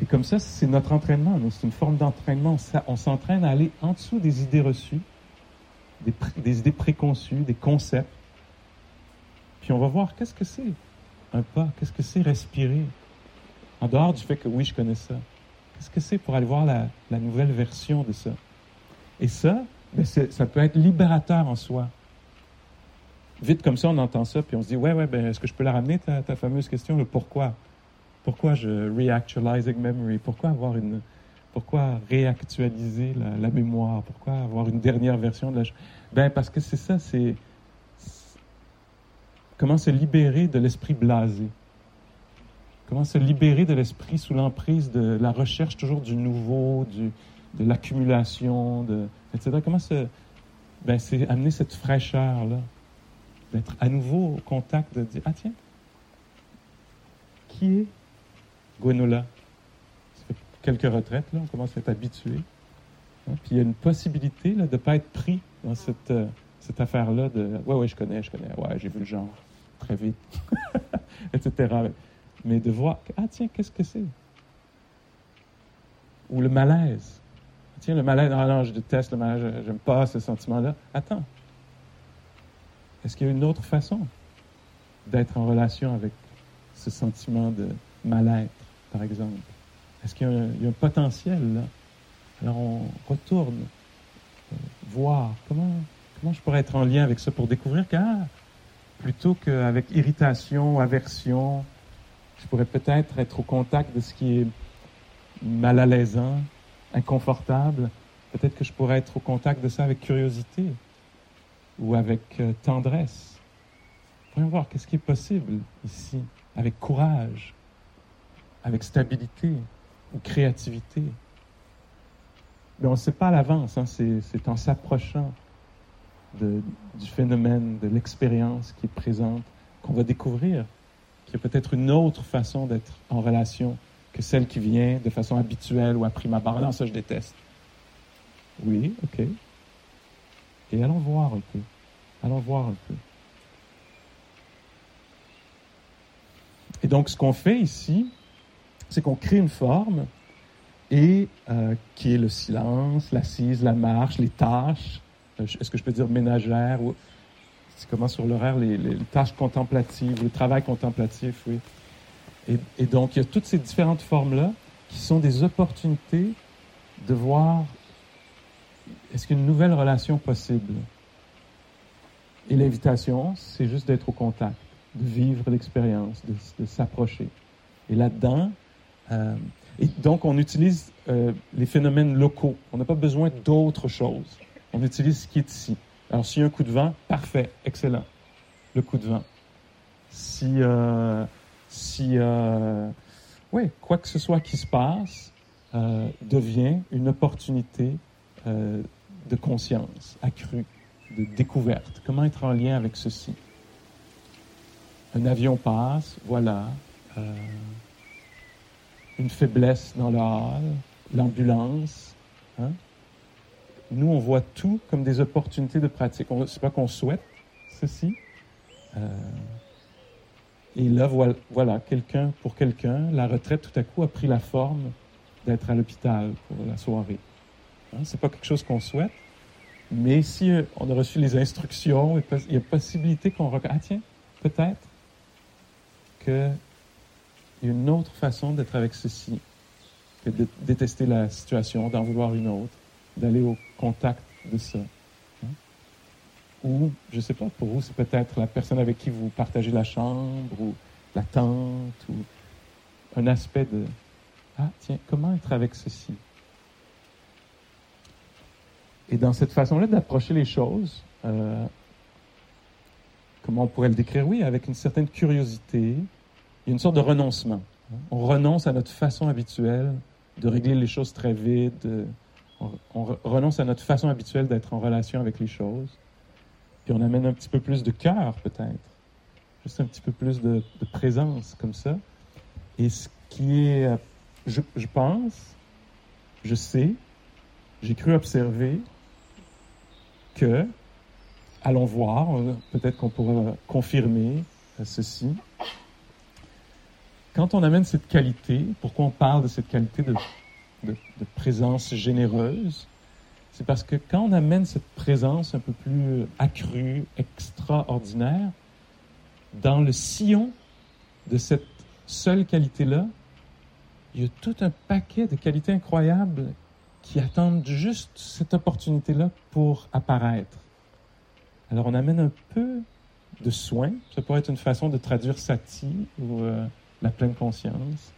Et comme ça, c'est notre entraînement. C'est une forme d'entraînement. On s'entraîne à aller en dessous des idées reçues des, idées préconçues, des concepts. Puis on va voir qu'est-ce que c'est un pas, qu'est-ce que c'est respirer. En dehors du fait que oui, je connais ça. Qu'est-ce que c'est pour aller voir la, nouvelle version de ça? Et ça, mais ça peut être libérateur en soi. Vite comme ça, on entend ça, puis on se dit, ouais, ouais, ben, est-ce que je peux la ramener, ta, ta fameuse question, le pourquoi? Pourquoi je reactualizing memory? Pourquoi avoir une, pourquoi réactualiser la, la mémoire? Pourquoi avoir une dernière version de la Ben, parce que c'est ça, c'est comment se libérer de l'esprit blasé. Comment se libérer de l'esprit sous l'emprise de la recherche toujours du nouveau, du, de l'accumulation, etc. Comment se, ben, c'est amener cette fraîcheur-là, d'être à nouveau au contact, de dire, ah tiens, qui est Gwenola? Ça fait quelques retraites, là, on commence à être habitué. Hein, puis il y a une possibilité là, de ne pas être pris dans cette, euh, cette affaire-là de, ouais, ouais, je connais, je connais, ouais, j'ai vu le genre, très vite, etc mais de voir, ah tiens, qu'est-ce que c'est? Ou le malaise. Tiens, le malaise, ah non, je déteste le malaise, j'aime pas ce sentiment-là. Attends. Est-ce qu'il y a une autre façon d'être en relation avec ce sentiment de mal-être, par exemple? Est-ce qu'il y, a un potentiel là? Alors on retourne euh, voir comment, comment je pourrais être en lien avec ça pour découvrir que, ah, plutôt qu'avec irritation, aversion, je pourrais peut-être être au contact de ce qui est mal à l'aisant, inconfortable. Peut-être que je pourrais être au contact de ça avec curiosité ou avec euh, tendresse. Voyons voir qu'est-ce qui est possible ici, avec courage, avec stabilité ou créativité? Mais on ne sait pas à l'avance, hein, c'est en s'approchant du phénomène, de l'expérience qui est présente, qu'on va découvrir qu'il y a peut-être une autre façon d'être en relation que celle qui vient de façon habituelle ou à prime abord. Non, ça, je déteste. Oui, OK. Et allons voir un peu. Allons voir un peu. Et donc, ce qu'on fait ici, c'est qu'on crée une forme et euh, qui est le silence, l'assise, la marche, les tâches. Euh, est-ce que je peux dire ménagère ou c'est comment sur l'horaire, les, tâches contemplatives, le travail contemplatif, oui. Et, donc, il y a toutes ces différentes formes-là qui sont des opportunités de voir est-ce qu'il y a une nouvelle relation possible? Et l'invitation, c'est juste d'être au contact, de vivre l'expérience, de, s'approcher. Et là-dedans, euh, et donc on utilise euh, les phénomènes locaux. On n'a pas besoin d'autre chose. On utilise ce qui est ici. Alors, s'il un coup de vent, parfait, excellent. Le coup de vent. Si, euh, si euh, oui, quoi que ce soit qui se passe, euh, devient une opportunité de conscience accrue, de découverte. Comment être en lien avec ceci? Un avion passe, voilà. une faiblesse dans la hall, l'ambulance. Hein? Nous, on voit tout comme des opportunités de pratique. Ce n'est pas qu'on souhaite ceci. Euh, et là, voilà, quelqu'un, pour quelqu'un, la retraite, tout à coup, a pris la forme d'être à l'hôpital pour la soirée. Hein, Ce n'est pas quelque chose qu'on souhaite. Mais si euh, on a reçu les instructions, il y a possibilité qu'on regarde. Ah tiens, peut-être qu'il y a une autre façon d'être avec ceci que de détester la situation, d'en vouloir une autre d'aller au contact de ça. Hein? Ou, je ne sais pas, pour vous, c'est peut-être la personne avec qui vous partagez la chambre, ou la tante, ou un aspect de Ah, tiens, comment être avec ceci? Et dans cette façon-là d'approcher les choses, euh, comment on pourrait le décrire? Oui, avec une certaine curiosité, il y a une sorte de renoncement. On renonce à notre façon habituelle de régler les choses très vite, on, renonce à notre façon habituelle d'être en relation avec les choses, puis on amène un petit peu plus de cœur peut-être, juste un petit peu plus de, présence comme ça. Et ce qui est, euh, je, je pense, je sais, j'ai cru observer que, allons voir, peut-être qu'on pourra confirmer euh, ceci. Quand on amène cette qualité, pourquoi on parle de cette qualité de de, présence généreuse, c'est parce que quand on amène cette présence un peu plus accrue, extraordinaire, dans le sillon de cette seule qualité-là, il y a tout un paquet de qualités incroyables qui attendent juste cette opportunité-là pour apparaître. Alors on amène un peu de soin, ça pourrait être une façon de traduire sati ou euh, la pleine conscience.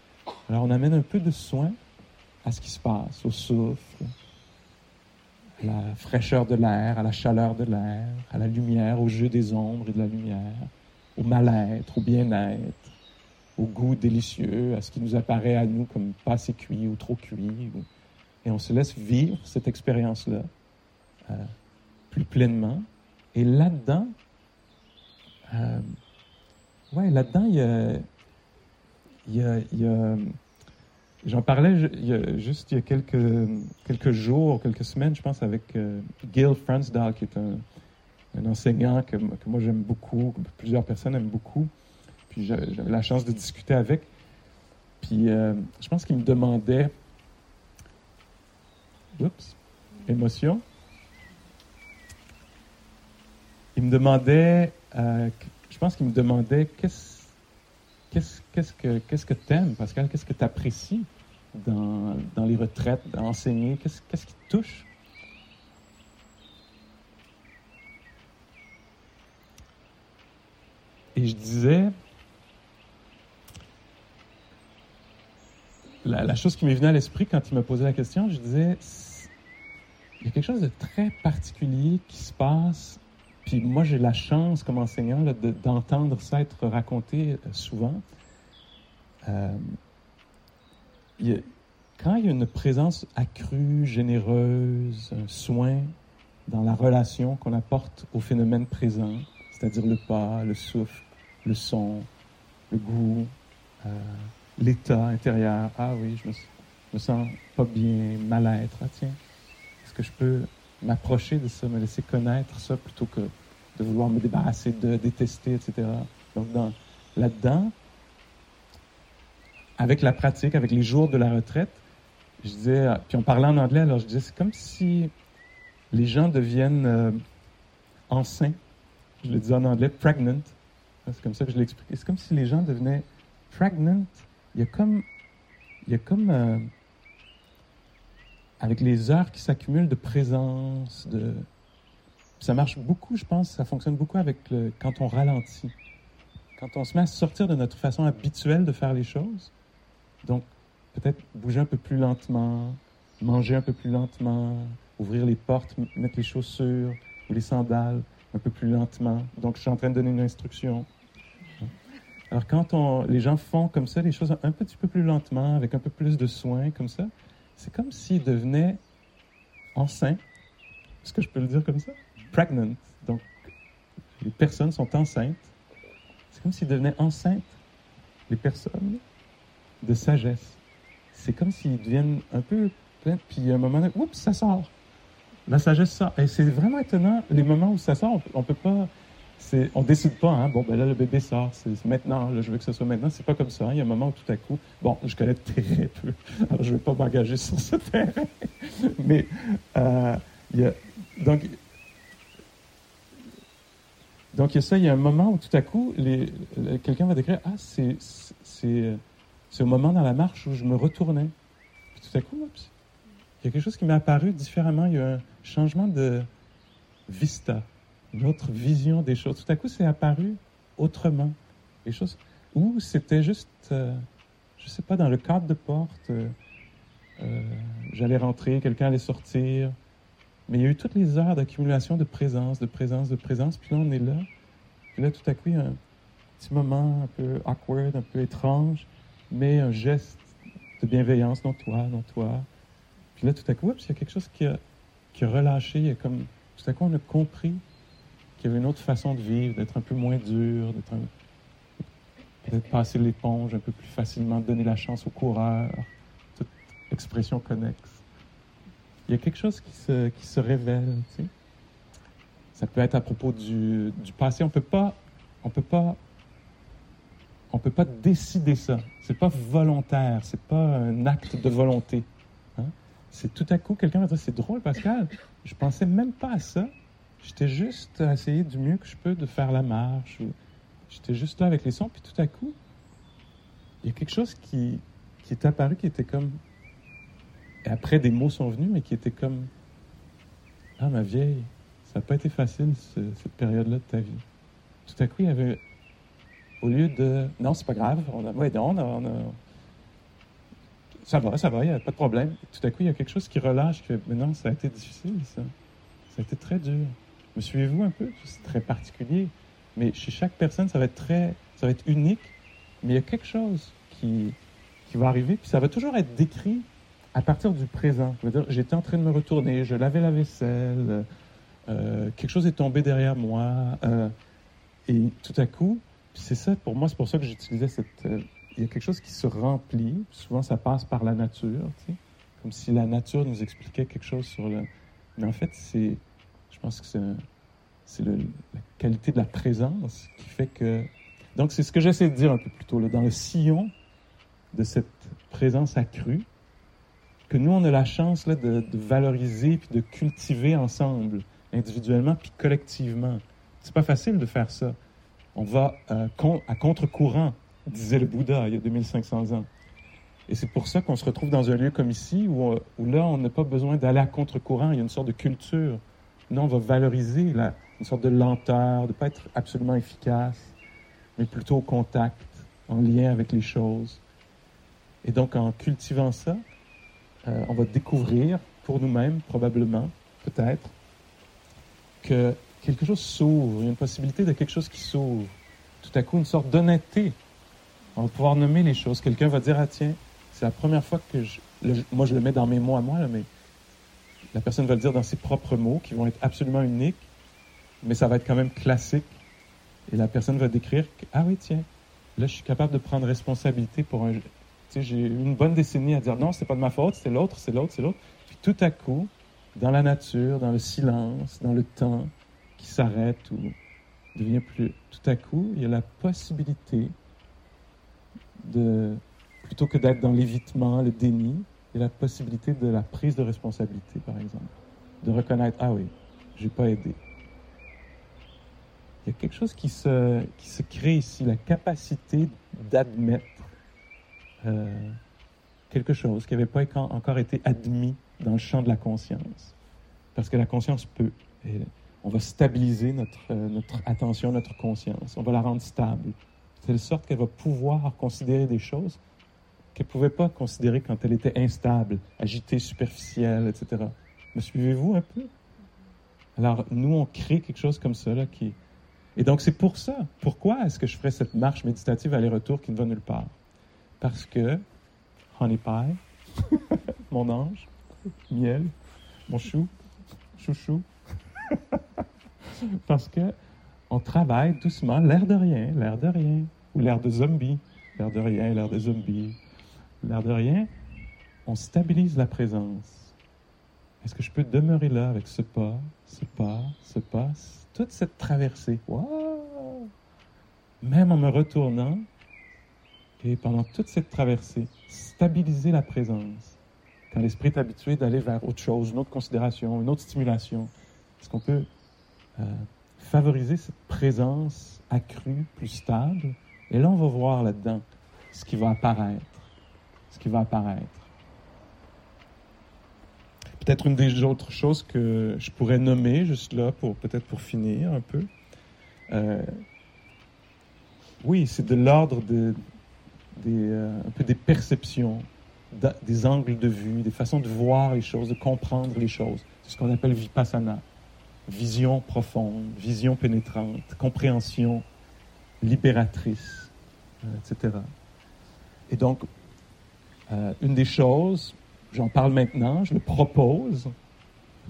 Alors on amène un peu de soin à ce qui se passe, au souffle, à la fraîcheur de l'air, à la chaleur de l'air, à la lumière, au jeu des ombres et de la lumière, au mal-être, au bien-être, au goût délicieux, à ce qui nous apparaît à nous comme pas assez cuit ou trop cuit. Et on se laisse vivre cette expérience-là euh, plus pleinement. Et là-dedans, euh, ouais, là-dedans, il y a, y y a J'en parlais juste il y a quelques, quelques jours, quelques semaines, je pense, avec euh, Gil Fransdal, qui est un, un enseignant que, que moi j'aime beaucoup, que plusieurs personnes aiment beaucoup. Puis j'avais la chance de discuter avec. Puis euh, je pense qu'il me demandait. Oups, émotion. Il me demandait. Euh, je pense qu'il me demandait qu'est-ce qu'est-ce que qu'est-ce que t'aimes, Pascal Qu'est-ce que tu apprécies dans, dans, les retraites, d'enseigner Qu'est-ce qu'est-ce qui te touche? Et je disais, la, chose qui m'est venue à l'esprit quand il m'a posé la question, je disais, il y a quelque chose de très particulier qui se passe. Puis moi, j'ai la chance comme enseignant d'entendre ça être raconté euh, souvent. Euh, quand il y a une présence accrue, généreuse, un soin dans la relation qu'on apporte au phénomène présent, c'est-à-dire le pas, le souffle, le son, le goût, euh, l'état intérieur. Ah oui, je me, me, sens pas bien, mal-être. Ah tiens, est-ce que je peux m'approcher de ça, me laisser connaître ça plutôt que de vouloir me débarrasser de, détester, etc. Donc là-dedans, avec la pratique, avec les jours de la retraite, je disais, puis on parlait en anglais, alors je disais, c'est comme si les gens deviennent euh, enceints. Je le disais en anglais, pregnant. C'est comme ça que je l'ai expliqué. C'est comme si les gens devenaient pregnant. Il y a comme, il y a comme euh, avec les heures qui s'accumulent de présence, de, ça marche beaucoup, je pense, ça fonctionne beaucoup avec quand on ralentit. Quand on se met à sortir de notre façon habituelle de faire les choses, donc, peut-être bouger un peu plus lentement, manger un peu plus lentement, ouvrir les portes, mettre les chaussures ou les sandales un peu plus lentement. Donc, je suis en train de donner une instruction. Alors, quand on, les gens font comme ça, les choses un petit peu plus lentement, avec un peu plus de soin, comme ça, c'est comme s'ils devenaient enceints. Est-ce que je peux le dire comme ça? Pregnant. Donc, les personnes sont enceintes. C'est comme s'ils devenaient enceintes, les personnes de sagesse. C'est comme s'ils deviennent un peu pleins, puis à un moment donné, ça sort. La sagesse sort. Et c'est vraiment étonnant, les moments où ça sort, on, ne peut pas. On décide pas, hein, bon, ben là, le bébé sort, c'est maintenant, là, je veux que ce soit maintenant. C'est pas comme ça. Hein. Il y a un moment où tout à coup, bon, je connais très peu, alors je vais pas m'engager sur ce terrain. Mais, euh, il y a, donc, donc, il y a ça, il y a un moment où tout à coup, quelqu'un va décrire, ah, c'est c'est au moment dans la marche où je me retournais. Puis tout à coup, y a quelque chose qui m'est apparu différemment. Il y a un changement de vista, une autre vision des choses. Tout à coup, c'est apparu autrement. Les choses où c'était juste, euh, je sais pas, dans le cadre de porte, euh, euh, j'allais rentrer, quelqu'un allait sortir. Mais il y a eu toutes les heures d'accumulation de présence, de présence, de présence. Puis là, on est là. Puis là, tout à coup, il y a un petit moment un peu awkward, un peu étrange mais un geste de bienveillance dans toi, dans toi. Puis là, tout à coup, il y a quelque chose qui a, qui relâché. Il y a comme, tout à coup, on a compris qu'il y avait une autre façon de vivre, d'être un peu moins dur, d'être peut-être l'éponge un peu plus facilement, donner la chance au coureur, toute expression connexe. Il y a quelque chose qui se, qui se révèle, tu sais. Ça peut être à propos du, du passé. On peut pas, on peut pas on peut pas décider ça. C'est pas volontaire, c'est pas un acte de volonté. Hein. C'est tout à coup quelqu'un va dire c'est drôle Pascal, je pensais même pas à ça. J'étais juste à essayer du mieux que je peux de faire la marche. J'étais juste là avec les sons, puis tout à coup, il y a quelque chose qui, qui est apparu qui était comme et après, des mots sont venus, mais qui étaient comme Ah, ma vieille, ça n'a pas été facile, cette période-là de ta vie. Tout à coup, il y avait, au lieu de Non, c'est pas grave, on a, ouais, on a, on a, ça va, ça va, il n'y a pas de problème. Tout à coup, il y a quelque chose qui relâche, que mais non, ça a été difficile, ça. Ça a été très dur. Me suivez-vous un peu? C'est très particulier. Mais chez chaque personne, ça va être très, ça va être unique. Mais il y a quelque chose qui, qui va arriver, puis ça va toujours être décrit à partir du présent. Je veux dire, j'étais en train de me retourner, je lavais la vaisselle, euh, quelque chose est tombé derrière moi, euh, et tout à coup, c'est ça, pour moi, c'est pour ça que j'utilisais cette. Euh, il y a quelque chose qui se remplit. Souvent, ça passe par la nature, tu sais, comme si la nature nous expliquait quelque chose sur le. Mais en fait, c'est. Je pense que c'est la qualité de la présence qui fait que. Donc, c'est ce que j'essaie de dire un peu plus tôt. Là, dans le sillon de cette présence accrue, que nous, on a la chance là, de, valoriser puis de cultiver ensemble, individuellement puis collectivement. C'est pas facile de faire ça. On va euh, à contre-courant, disait le Bouddha il y a 2500 ans. Et c'est pour ça qu'on se retrouve dans un lieu comme ici, où, où là, on n'a pas besoin d'aller à contre-courant. Il y a une sorte de culture. Non, on va valoriser une sorte de lenteur, de ne pas être absolument efficace, mais plutôt au contact, en lien avec les choses. Et donc, en cultivant ça, euh, on va découvrir pour nous-mêmes, probablement, peut-être, que quelque chose s'ouvre, il y a une possibilité de quelque chose qui s'ouvre. Tout à coup, une sorte d'honnêteté. On va pouvoir nommer les choses. Quelqu'un va dire, ah tiens, c'est la première fois que je... moi, je le mets dans mes mots à moi, mais la personne va le dire dans ses propres mots, qui vont être absolument uniques, mais ça va être quand même classique. Et la personne va décrire ah oui, tiens, là, je suis capable de prendre responsabilité pour un. Tu sais, j'ai eu une bonne décennie à dire non, c'est pas de ma faute, c'est l'autre, c'est l'autre, c'est l'autre. Puis tout à coup, dans la nature, dans le silence, dans le temps qui s'arrête ou devient plus. Tout à coup, il y a la possibilité de. Plutôt que d'être dans l'évitement, le déni, il y a la possibilité de la prise de responsabilité, par exemple. De reconnaître, ah oui, j'ai pas aidé il y a quelque chose qui se, qui se crée ici, la capacité d'admettre euh, quelque chose qui n'avait pas encore été admis dans le champ de la conscience. Parce que la conscience peut. Et on va stabiliser notre, euh, notre attention, notre conscience. On va la rendre stable. De telle sorte qu'elle va pouvoir considérer des choses qu'elle ne pouvait pas considérer quand elle était instable, agitée, superficielle, etc. Me suivez-vous un peu? Alors, nous, on crée quelque chose comme ça, qui, et donc, c'est pour ça. Pourquoi est-ce que je ferais cette marche méditative aller-retour qui ne va nulle part? Parce que, honey pie, mon ange, miel, mon chou, chouchou, parce que on travaille doucement, l'air de rien, l'air de rien, ou l'air de zombie, l'air de rien, l'air de zombie, l'air de rien, on stabilise la présence. Est-ce que je peux demeurer là avec ce pas, ce pas, ce pas, toute cette traversée? Même en me retournant, et pendant toute cette traversée, stabiliser la présence. Quand l'esprit est habitué d'aller vers autre chose, une autre considération, une autre stimulation, est-ce qu'on peut euh, favoriser cette présence accrue, plus stable? Et là, on va voir là-dedans ce qui va apparaître. Ce qui va apparaître. Peut-être une des autres choses que je pourrais nommer juste là, pour peut-être pour finir un peu. Euh, oui, c'est de l'ordre de, des, euh, un peu des perceptions, des angles de vue, des façons de voir les choses, de comprendre les choses. C'est ce qu'on appelle vipassana. Vision profonde, vision pénétrante, compréhension libératrice, euh, etc. Et donc, une des choses J'en parle maintenant, je le propose.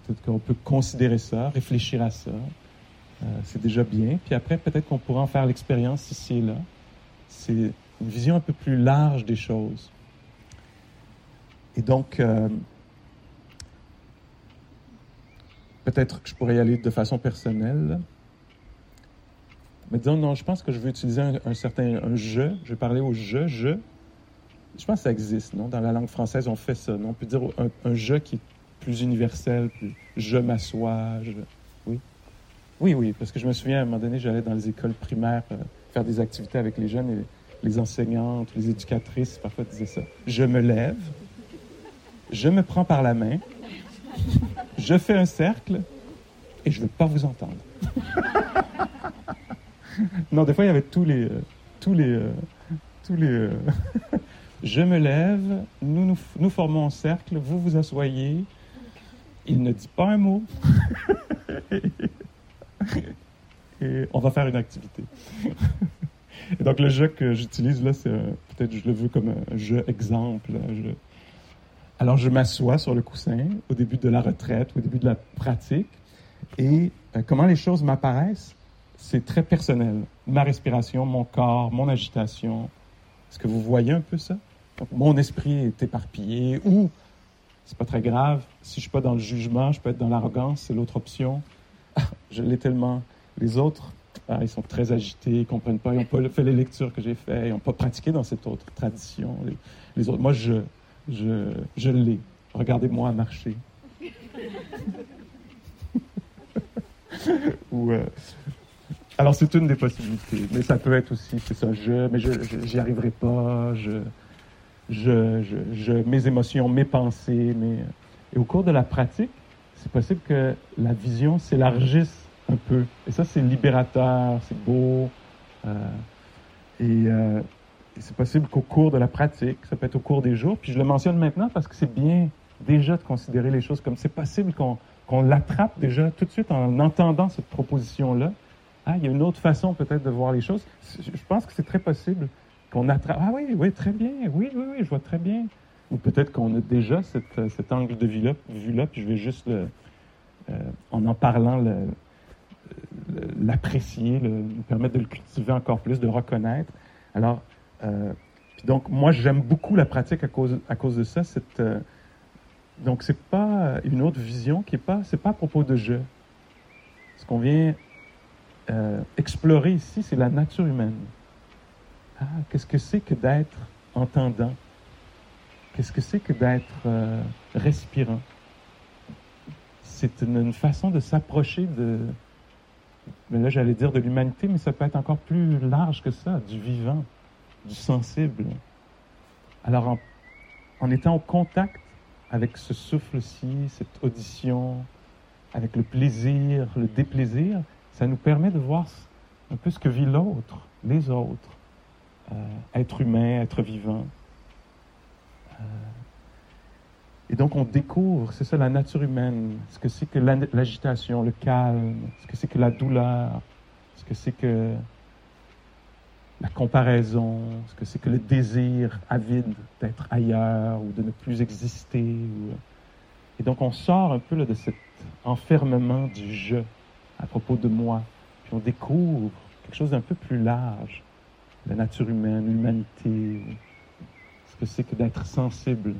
Peut-être qu'on peut considérer ça, réfléchir à ça. Euh, c'est déjà bien. Puis après, peut-être qu'on pourra en faire l'expérience ici et là. C'est une vision un peu plus large des choses. Et donc, euh, peut-être que je pourrais y aller de façon personnelle. Mais disons, non, je pense que je veux utiliser un, certain un je. Je vais parler au je, je. Je pense que ça existe, non? Dans la langue française, on fait ça, non? On peut dire un, je qui est plus universel, plus je m'assois, Oui? Oui, oui, parce que je me souviens, à un moment donné, j'allais dans les écoles primaires euh, faire des activités avec les jeunes et les enseignantes, les éducatrices, parfois disaient ça. Je me lève, je me prends par la main, je fais un cercle et je ne veux pas vous entendre. non, des fois, il y avait tous les. Euh, tous les. Euh, tous les. Euh, je me lève, nous, nous, nous formons un cercle, vous vous asseyez. Il ne dit pas un mot. et on va faire une activité. et donc, le jeu que j'utilise là, c'est peut-être je le veux comme un jeu exemple. Alors, je m'assois sur le coussin au début de la retraite, au début de la pratique. Et comment les choses m'apparaissent, c'est très personnel. Ma respiration, mon corps, mon agitation. Est-ce que vous voyez un peu ça? mon esprit est éparpillé ou, c'est pas très grave, si je suis pas dans le jugement, je peux être dans l'arrogance, c'est l'autre option. je l'ai tellement. Les autres, ah, ils sont très agités, ils comprennent pas, ils n'ont pas fait les lectures que j'ai faites, ils n'ont pas pratiqué dans cette autre tradition. Les, autres, moi, je, je, je l'ai. Regardez-moi marcher. ou, euh, alors, c'est une des possibilités. Mais ça peut être aussi, c'est ça, je, mais je, j'y arriverai pas, je, je, je, mes émotions, mes pensées. Mes... Et au cours de la pratique, c'est possible que la vision s'élargisse un peu. Et ça, c'est libérateur, c'est beau. Euh, euh, et, c'est possible qu'au cours de la pratique, ça peut être au cours des jours, puis je le mentionne maintenant parce que c'est bien déjà de considérer les choses comme c'est possible qu'on, l'attrape déjà tout de suite en entendant cette proposition-là ah, il y a une autre façon peut-être de voir les choses. Je pense que c'est très possible qu'on attrape. Ah oui, oui, très bien. Oui, oui, oui, je vois très bien. Ou peut-être qu'on a déjà cette, cet angle de vue-là, vue -là, puis je vais juste, euh, en en parlant, l'apprécier, nous permettre de le cultiver encore plus, de reconnaître. Alors, euh, donc, moi, j'aime beaucoup la pratique à cause, à cause de ça. Cette, euh, donc, c'est pas une autre vision qui est pas, c'est pas à propos de je. Ce qu'on vient euh, explorer ici, c'est la nature humaine. Ah, qu'est-ce que c'est que d'être entendant? Qu'est-ce que c'est que d'être euh, respirant? C'est une, façon de s'approcher de, mais là j'allais dire de l'humanité, mais ça peut être encore plus large que ça, du vivant, du sensible. Alors en, en étant au contact avec ce souffle-ci, cette audition, avec le plaisir, le déplaisir, ça nous permet de voir un peu ce que vit l'autre, les autres, euh, être humain, être vivant. Euh, et donc on découvre, c'est ça la nature humaine, ce que c'est que l'agitation, le calme, ce que c'est que la douleur, ce que c'est que la comparaison, ce que c'est que le désir avide d'être ailleurs ou de ne plus exister. Et donc on sort un peu de cet enfermement du je à propos de moi. Puis on découvre quelque chose d'un peu plus large, la nature humaine, l'humanité, ce que c'est que d'être sensible.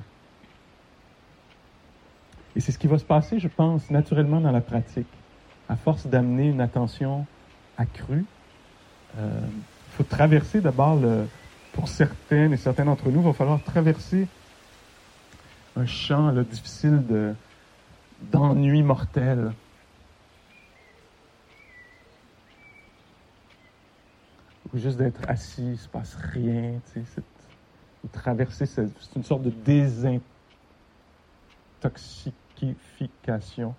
Et c'est ce qui va se passer, je pense, naturellement dans la pratique. À force d'amener une attention accrue, euh, faut traverser d'abord, le, pour certaines et certains d'entre nous, il va falloir traverser un champ difficile d'ennui mortel. juste d'être assis, il ne se passe rien. Sais, traverser, c'est une sorte de désintoxication.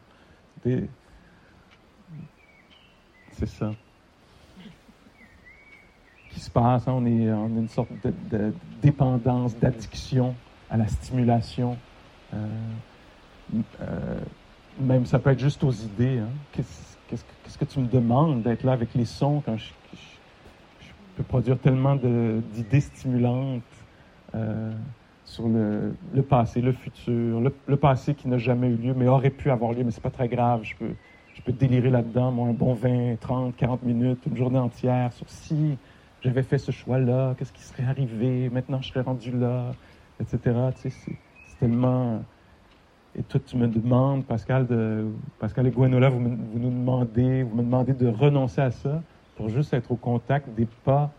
C'est ça. Qui se passe, hein? on est en une sorte de, dépendance, d'addiction à la stimulation. Euh, euh, même ça peut être juste aux idées. Hein? Qu'est-ce que tu me demandes d'être là avec les sons quand je, peut produire tellement d'idées stimulantes euh, sur le, le, passé, le futur, le, passé qui n'a jamais eu lieu, mais aurait pu avoir lieu, mais c'est pas très grave. Je peux, je peux délirer là-dedans, moi, un bon 20, 30, 40 minutes, une journée entière sur si j'avais fait ce choix-là, qu'est-ce qui serait arrivé, maintenant je serais rendu là, etc. C'est tellement... Et toi, tu me demandes, Pascal, Pascal et Gwenola, vous, nous demandez, vous me demandez de renoncer à ça pour juste être au contact des pas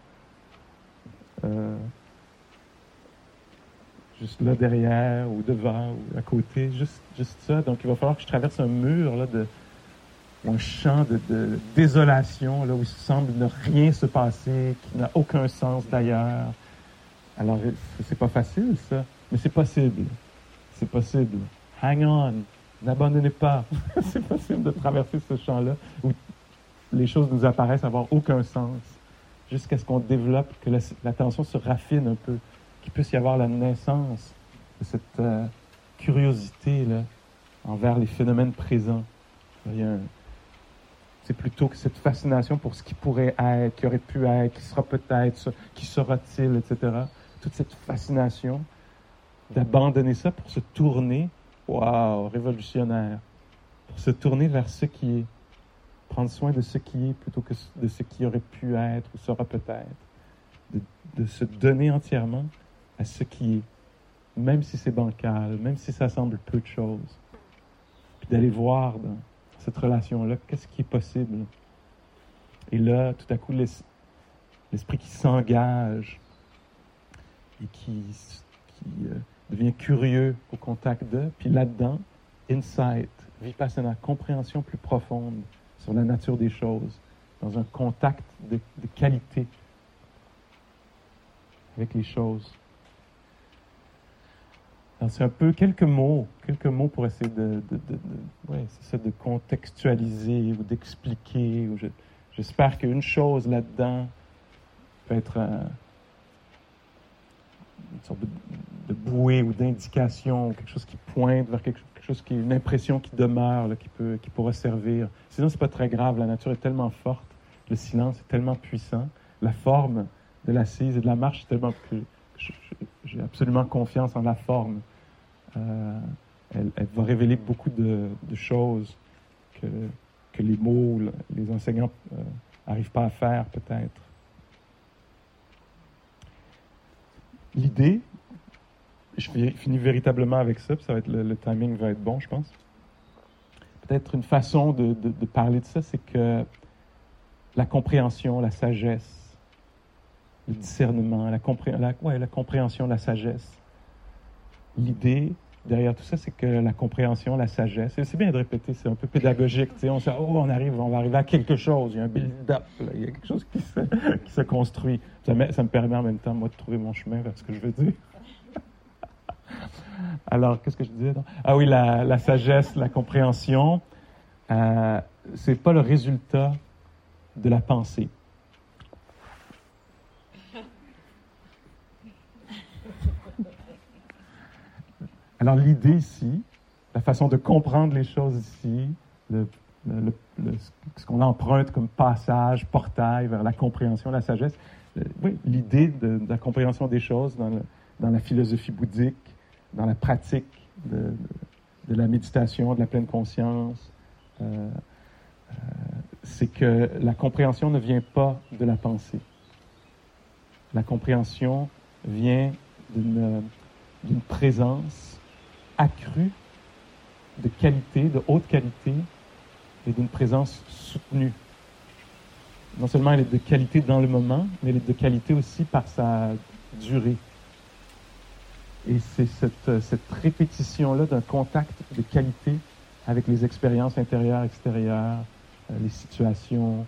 euh, juste là derrière ou devant ou à côté, juste, juste ça. Donc il va falloir que je traverse un mur là, de, un champ de, désolation, là où il semble ne rien se passer, qui n'a aucun sens d'ailleurs. Alors c'est pas facile ça, mais c'est possible. C'est possible. Hang on. N'abandonnez pas. c'est possible de traverser ce champ-là où les choses nous apparaissent avoir aucun sens jusqu'à ce qu'on développe, que l'attention se raffine un peu, qu'il puisse y avoir la naissance de cette euh, curiosité là, envers les phénomènes présents. C'est plutôt que cette fascination pour ce qui pourrait être, qui aurait pu être, qui sera peut-être, qui sera-t-il, etc. Toute cette fascination d'abandonner ça pour se tourner, waouh, révolutionnaire, pour se tourner vers ce qui est, prendre soin de ce qui est plutôt que de ce qui aurait pu être ou sera peut-être, de, se donner entièrement à ce qui est, même si c'est bancal, même si ça semble peu de choses, puis d'aller voir dans cette relation-là, qu'est-ce qui est possible? Et là, tout à coup, l'esprit qui s'engage et qui, euh, devient curieux au contact d'eux, puis là-dedans, insight, vipassana, compréhension plus profonde sur la nature des choses, dans un contact de, qualité avec les choses. C'est un peu quelques mots, quelques mots pour essayer de, de, de, de contextualiser ou d'expliquer. J'espère qu'une chose là-dedans peut être une sorte de, bouée ou d'indication, quelque chose qui pointe vers quelque, chose une impression qui demeure, qui, peut, qui pourra servir. Sinon, c'est pas très grave. La nature est tellement forte, le silence est tellement puissant, la forme de l'assise et de la marche est tellement que j'ai absolument confiance en la forme. Euh, elle, va révéler beaucoup de, choses que, les mots, les enseignants n'arrivent euh, pas à faire peut-être. L'idée, je finis véritablement avec ça, ça va être le, timing va être bon, je pense. Peut-être une façon de, parler de ça, c'est que la compréhension, la sagesse, le discernement, la, la, la compréhension, la sagesse. L'idée derrière tout ça, c'est que la compréhension, la sagesse, c'est bien de répéter, c'est un peu pédagogique. On sait, oh, on arrive, on va arriver à quelque chose, il y a un build-up, il y a quelque chose qui se, se construit. Ça me, ça me permet en même temps, moi, de trouver mon chemin vers ce que je veux dire. Alors, qu'est-ce que je disais? Ah oui, la, sagesse, la compréhension, euh, c'est pas le résultat de la pensée. Alors, l'idée ici, la façon de comprendre les choses ici, ce qu'on emprunte comme passage, portail vers la compréhension, la sagesse, euh, oui, l'idée de, la compréhension des choses dans, la philosophie bouddhique, dans la pratique de, la méditation, de la pleine conscience, euh, euh, c'est que la compréhension ne vient pas de la pensée. La compréhension vient d'une présence accrue de qualité, de haute qualité, et d'une présence soutenue. Non seulement elle est de qualité dans le moment, mais elle est de qualité aussi par sa durée. Et c'est cette, cette répétition-là d'un contact de qualité avec les expériences intérieures, extérieures, euh, les situations,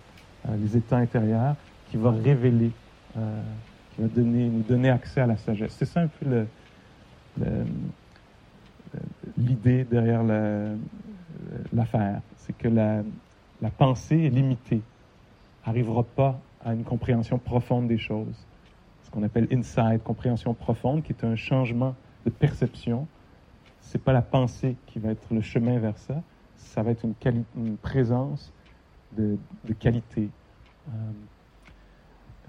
euh, les états intérieurs, qui va révéler, euh, qui va donner, nous donner accès à la sagesse. C'est ça un peu l'idée derrière l'affaire. c'est que la, pensée est limitée, n'arrivera pas à une compréhension profonde des choses ce qu'on appelle insight, compréhension profonde, qui est un changement de perception. C'est pas la pensée qui va être le chemin vers ça, ça va être une, présence de, de qualité. Euh,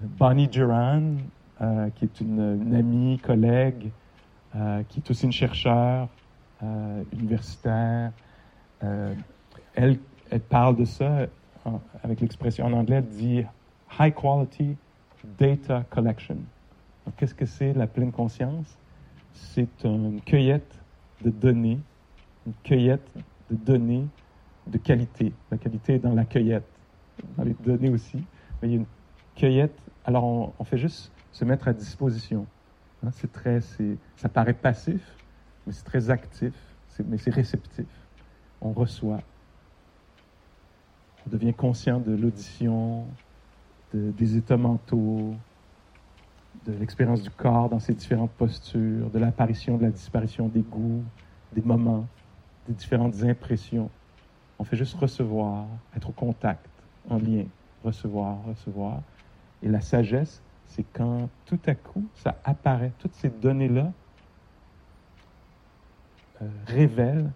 Bonnie Duran, euh, qui est une, amie, collègue, euh, qui est aussi une chercheure universitaire, elle, elle parle de ça avec l'expression en anglais, dit high quality data collection. Qu'est-ce que c'est la pleine conscience? C'est une cueillette de données, une cueillette de données de qualité. La qualité est dans la cueillette, dans les données aussi, il y a une cueillette. Alors on, fait juste se mettre à disposition. Hein, c'est très, ça paraît passif, mais c'est très actif, mais c'est réceptif. On reçoit. On devient conscient de l'audition, des états mentaux, de l'expérience du corps dans ses différentes postures, de l'apparition, de la disparition des goûts, des moments, des différentes impressions. On fait juste recevoir, être au contact, en lien, recevoir, recevoir. Et la sagesse, c'est quand tout à coup, ça apparaît, toutes ces données-là euh, révèlent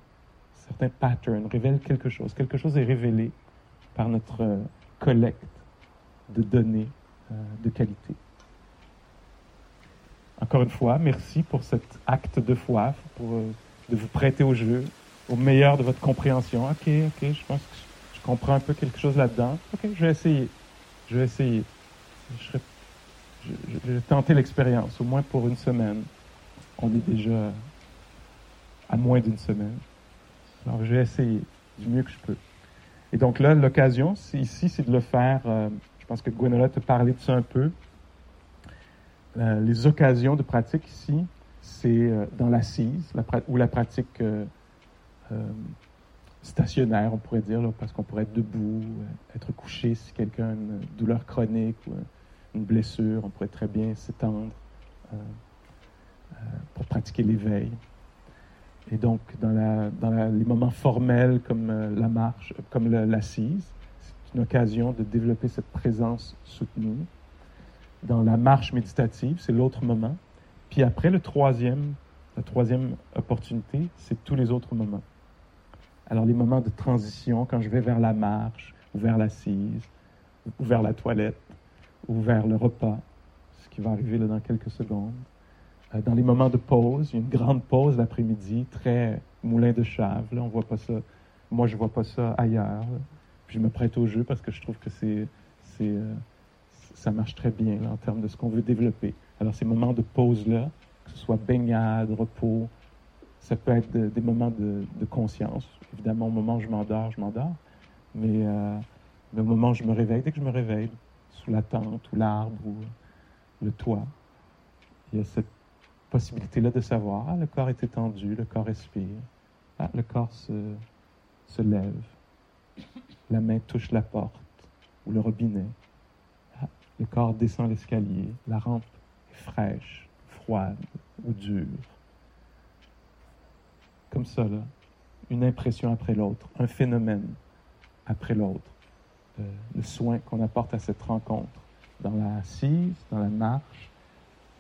certains patterns, révèlent quelque chose. Quelque chose est révélé par notre euh, collecte de données euh, de qualité. Encore une fois, merci pour cet acte de foi, pour, de vous prêter au jeu, au meilleur de votre compréhension. OK, OK, je pense que je comprends un peu quelque chose là-dedans. OK, je vais essayer. Je vais essayer. Je, vais tenter l'expérience, au moins pour une semaine. On est déjà à moins d'une semaine. Alors, je vais essayer du mieux que je peux. Et donc là, l'occasion ici, c'est de le faire. Euh, je pense que Gwenola te parlait de ça un peu. Euh, les occasions de pratique ici, c'est euh, dans l'assise ou la pratique stationnaire, on pourrait dire, parce qu'on pourrait être debout, être couché si quelqu'un a une douleur chronique ou une blessure, on pourrait très bien s'étendre pour pratiquer l'éveil. Et donc, dans, les moments formels comme euh, la marche, comme l'assise, c'est une occasion de développer cette présence soutenue. Dans la marche méditative, c'est l'autre moment. Puis après, le troisième, la troisième opportunité, c'est tous les autres moments. Alors, les moments de transition, quand je vais vers la marche, ou vers l'assise, ou vers la toilette, ou vers le repas, ce qui va arriver là dans quelques secondes. Euh, dans les moments de pause, une grande pause l'après-midi, très moulin de chave. Là, on voit pas ça. Moi, je vois pas ça ailleurs. Je me prête au jeu parce que je trouve que c'est, c'est, euh, ça marche très bien en termes de ce qu'on veut développer. Alors, ces moments de pause-là, que ce soit baignade, repos, ça peut être des moments de, conscience. Évidemment, au moment où je m'endors, je m'endors. Mais, euh, mais, au moment où je me réveille, dès que je me réveille, sous la tente ou l'arbre ou le toit, il y a cette possibilité-là de savoir, ah, le corps est étendu, le corps respire, ah, le corps se, se lève, la main touche la porte ou le robinet, ah, le corps descend l'escalier, la rampe est fraîche, froide ou dure. Comme ça, une impression après l'autre, un phénomène après l'autre. Euh, le soin qu'on apporte à cette rencontre dans la assise, dans la marche,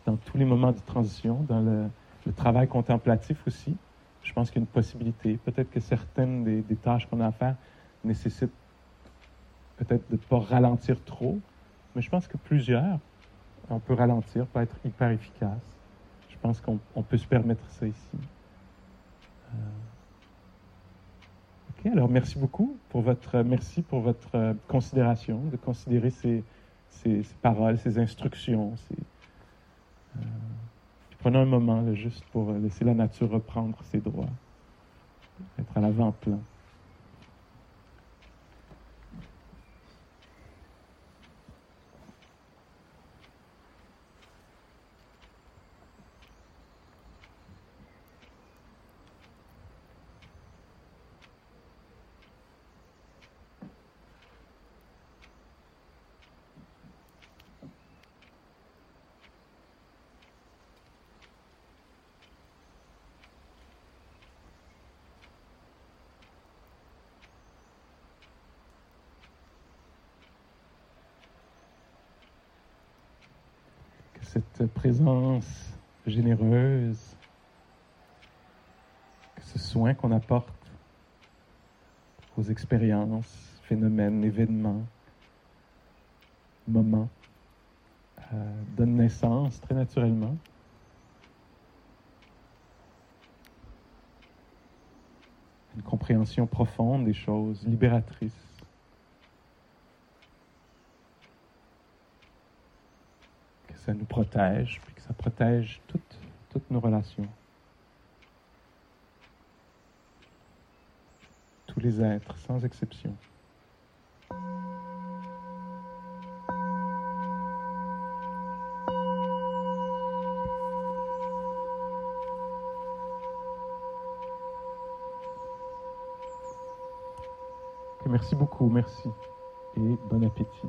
dans tous les moments de transition, dans le, travail contemplatif aussi. Je pense qu'il y a une possibilité. Peut-être que certaines des, tâches qu'on a à faire nécessitent peut-être de ne pas ralentir trop, mais je pense que plusieurs, on peut ralentir, peut être hyper efficace. Je pense qu'on peut se permettre ça ici. Euh, ok, alors merci beaucoup pour votre merci pour votre euh, considération, de considérer ces, ces, ces paroles, ces instructions, ces, euh, prenons un moment juste pour laisser la nature reprendre ses droits, être à l'avant-plan. Cette présence généreuse, ce soin qu'on apporte aux expériences, phénomènes, événements, moments, euh, donne naissance très naturellement une compréhension profonde des choses, libératrice. Ça nous protège, puis que ça protège toutes, toutes nos relations. Tous les êtres, sans exception. Merci beaucoup, merci. Et bon appétit.